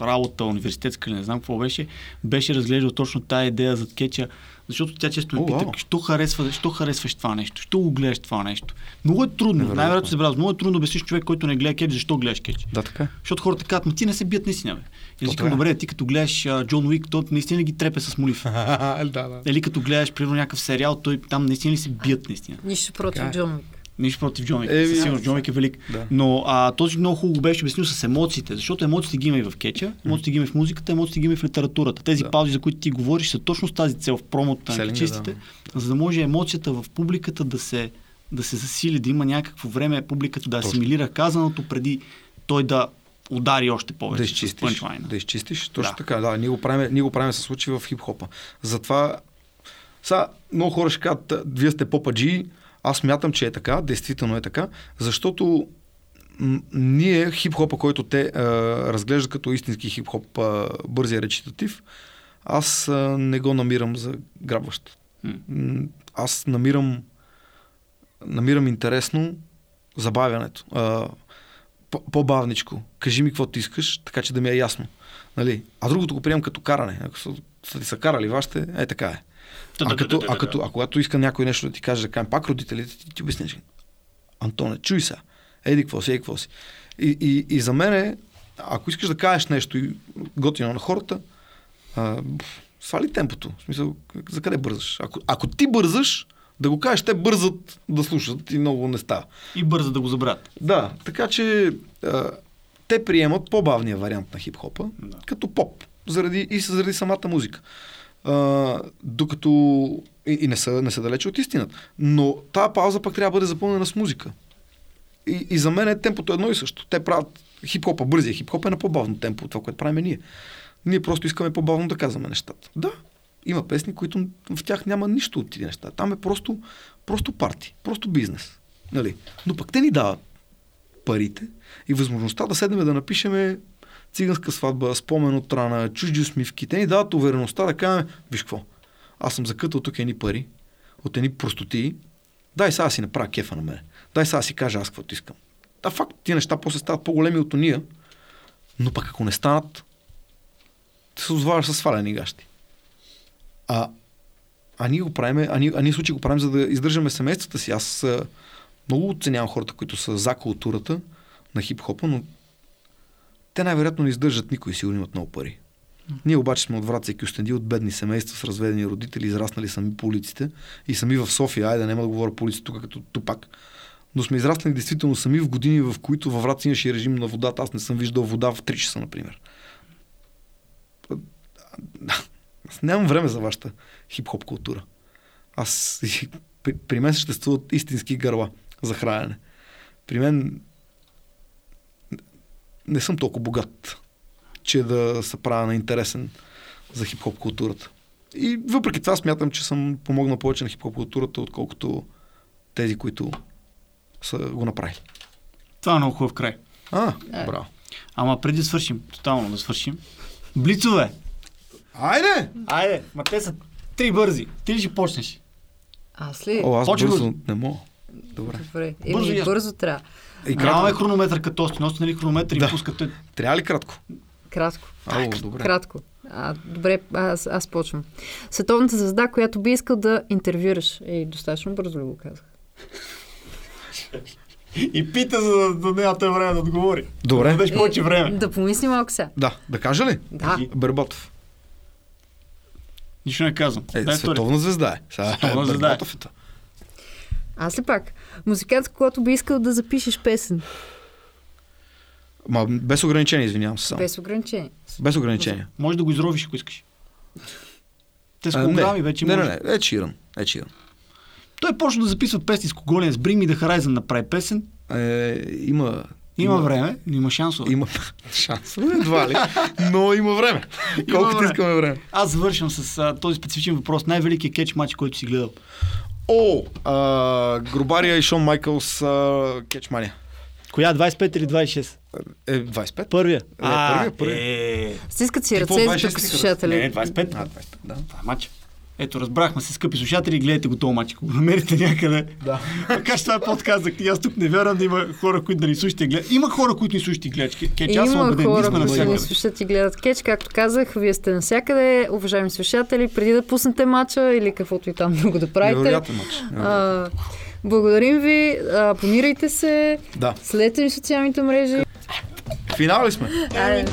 работа, университетска не знам какво беше, беше разглеждал точно тая идея за кетча, защото тя често ме пита, що, харесва, що харесваш това нещо, що го гледаш това нещо. Много е трудно, най-вероятно се брал, много е трудно да обясниш човек, който не гледа кетч, защо гледаш кетч. Да, така е. Защото хората казват, ма ти не се бият наистина. Бе. И аз викам, е. добре, ти като гледаш а, Джон Уик, то наистина ги трепе с молив? да, да. Или като гледаш, примерно, някакъв сериал, той там наистина ли се бият наистина? Нищо против е. Джон Уик. Нищо против Джон Уик. Еми, Със сигурност Джон Уик е велик. Да. Но а, този много хубаво беше обяснил с емоциите, защото емоциите ги има и в кетча, емоциите ги има и в музиката, емоциите ги има и в литературата. Тези Да. паузи, за които ти говориш, са точно с тази цел в промота на чистите, за да може емоцията в публиката да се, да се засили, да има някакво време публиката да Точно. асимилира казаното преди той да удари още повече. да изчистиш. пънчлайна. Да изчистиш. Точно Да. така. Да, ние го правим, ние го правим се случи в хип-хопа. Затова сега много хора ще кажат, «А, вие сте попаджи, аз мятам, че е така, действително е така, защото ние хип-хопа, който те а, разглеждат като истински хип-хоп, а, бързия речитатив, аз а, не го намирам за грабващ. М, Аз намирам намирам интересно забавянето. А, по- по-бавничко. Кажи ми каквото искаш, така че да ми е ясно. Нали? А другото го приемам като каране. Ако са, са ти са карали вашите, е така е. А, като, а, като, а когато иска някой нещо да ти каже, да кажем пак родителите, ти, ти обясниш. Антоне, чуй се. Еди какво си, еди какво си. И, и, и за мен е, ако искаш да кажеш нещо и готино на хората, а, свали темпото. В смисъл, за къде бързаш? Ако, ако ти бързаш, да го кажеш, те бързат да слушат и много не става. И бърза да го забравят. Да, така че а, те приемат по-бавния вариант на хип-хопа, Да. като поп, заради, и заради самата музика. А, докато и, и не, са, не са далече от истината. Но тази пауза пък трябва да бъде запълнена с музика. И, и за мен е темпото едно и също. Те правят хип-хопа, бързия хип-хоп е на по-бавно темпо от това, което правим ние. Ние просто искаме по-бавно да казваме нещата. Да, има песни, които в тях няма нищо от тези неща. Там е просто, просто парти, просто бизнес. Нали? Но пък те ни дават парите и възможността да седнем да напишеме циганска сватба, спомен от рана, чужди усмивки. Те ни дават увереността да кажем, виж какво, аз съм закътал тук едни пари, от едни простотии, дай сега си направя кефа на мен. Дай сега си кажа аз каквото искам. Да, факт, тия неща после стават по-големи от уния, но пък ако не станат, ти се озваваш с свалени гащи. А, а ние го правим, а ние, а ние случай го правим, за да издържаме семействата си. Аз много оценявам хората, които са за културата на хип-хопа, но те най-вероятно не издържат никой, сигурно имат много пари. Ние обаче сме от Враца и Кюстенди, от бедни семейства с разведени родители, израснали сами по улиците и сами в София, айде, няма да говоря по улиците тук като тупак, но сме израснали действително сами в години, в които във Враца имаше режим на водата. Аз не съм виждал вода в 3 часа, например. Аз нямам време за вашата хип-хоп култура. Аз при, при мен съществуват истински гърла за хранене. При мен не съм толкова богат, че да се правя на интересен за хип-хоп културата. И въпреки това смятам, че съм помогнал повече на хип-хоп културата, отколкото тези, които са го направили. Това е много хубав край. А, Е. браво. Ама преди да свършим, тотално да свършим. Блицове! Айде! Айде, ма те са три бързи. Ти ли ще почнеш? Аз ли? О, аз Почва бързо бързо. не мога. Добре. Добре. Бързо и Еми, ясно. бързо трябва. И Нямаме кратко. хронометър като ости. Носи нали хронометър и Да. пускат той. Трябва ли кратко? Кратко. Ало, добре. Кратко. А, добре, аз, аз почвам. Световната звезда, която би искал да интервюраш. Ей, достатъчно бързо ли го казах? И пита, за да, да нямате време да отговори. Добре. Да дадеш повече време. Да помисли малко сега. Да, да кажа ли? Да. Берботов. Нищо не казвам. Е, Дай втори. световна звезда е. Сега, Световна звезда е. Аз ли пак? Музикант, с който би искал да запишеш песен. Ма, без ограничения, извинявам се само. Без, ограничение. без ограничения. Може да го изровиш, ако искаш. Те с А, програми вече не, може. не, не, е Чиран. Е Чиран. Той почна да записва песни с кого ли е, с Bring Me The Horizon направи песен. Е, има... Има, време, но има шансове. Има шанс. Едва ли. Но има време. Колкото време. искаме време. Аз завършвам с а, този специфичен въпрос. Най-великият кетч матч, който си гледал. О, а, Грубария и Шон Майкълс а, Кетчмания. Коя? 25 или 26? Е, 25? Първия. първия, първия. Е, Стискат си ръце 26 тук ли слушатели. не, 25. А, 25, да. Това е матч. Ето, разбрахме се, скъпи слушатели, гледайте го този матч, ако го намерите някъде. Да. Макар че това е подкаст за книги, аз тук не вярвам да има хора, които да ни слушат и гледат. Има хора, които ни слушат и гледат. Кетч, аз съм Има убеден, хора, сме които ни навсякъде. слушат и гледат кетч. Както казах, вие сте навсякъде, уважаеми слушатели, преди да пуснете мача или каквото и там друго да правите. Невероятен матч. А, благодарим ви, абонирайте се, Да. следете ни в социалните мрежи. Финал ли сме? Айде.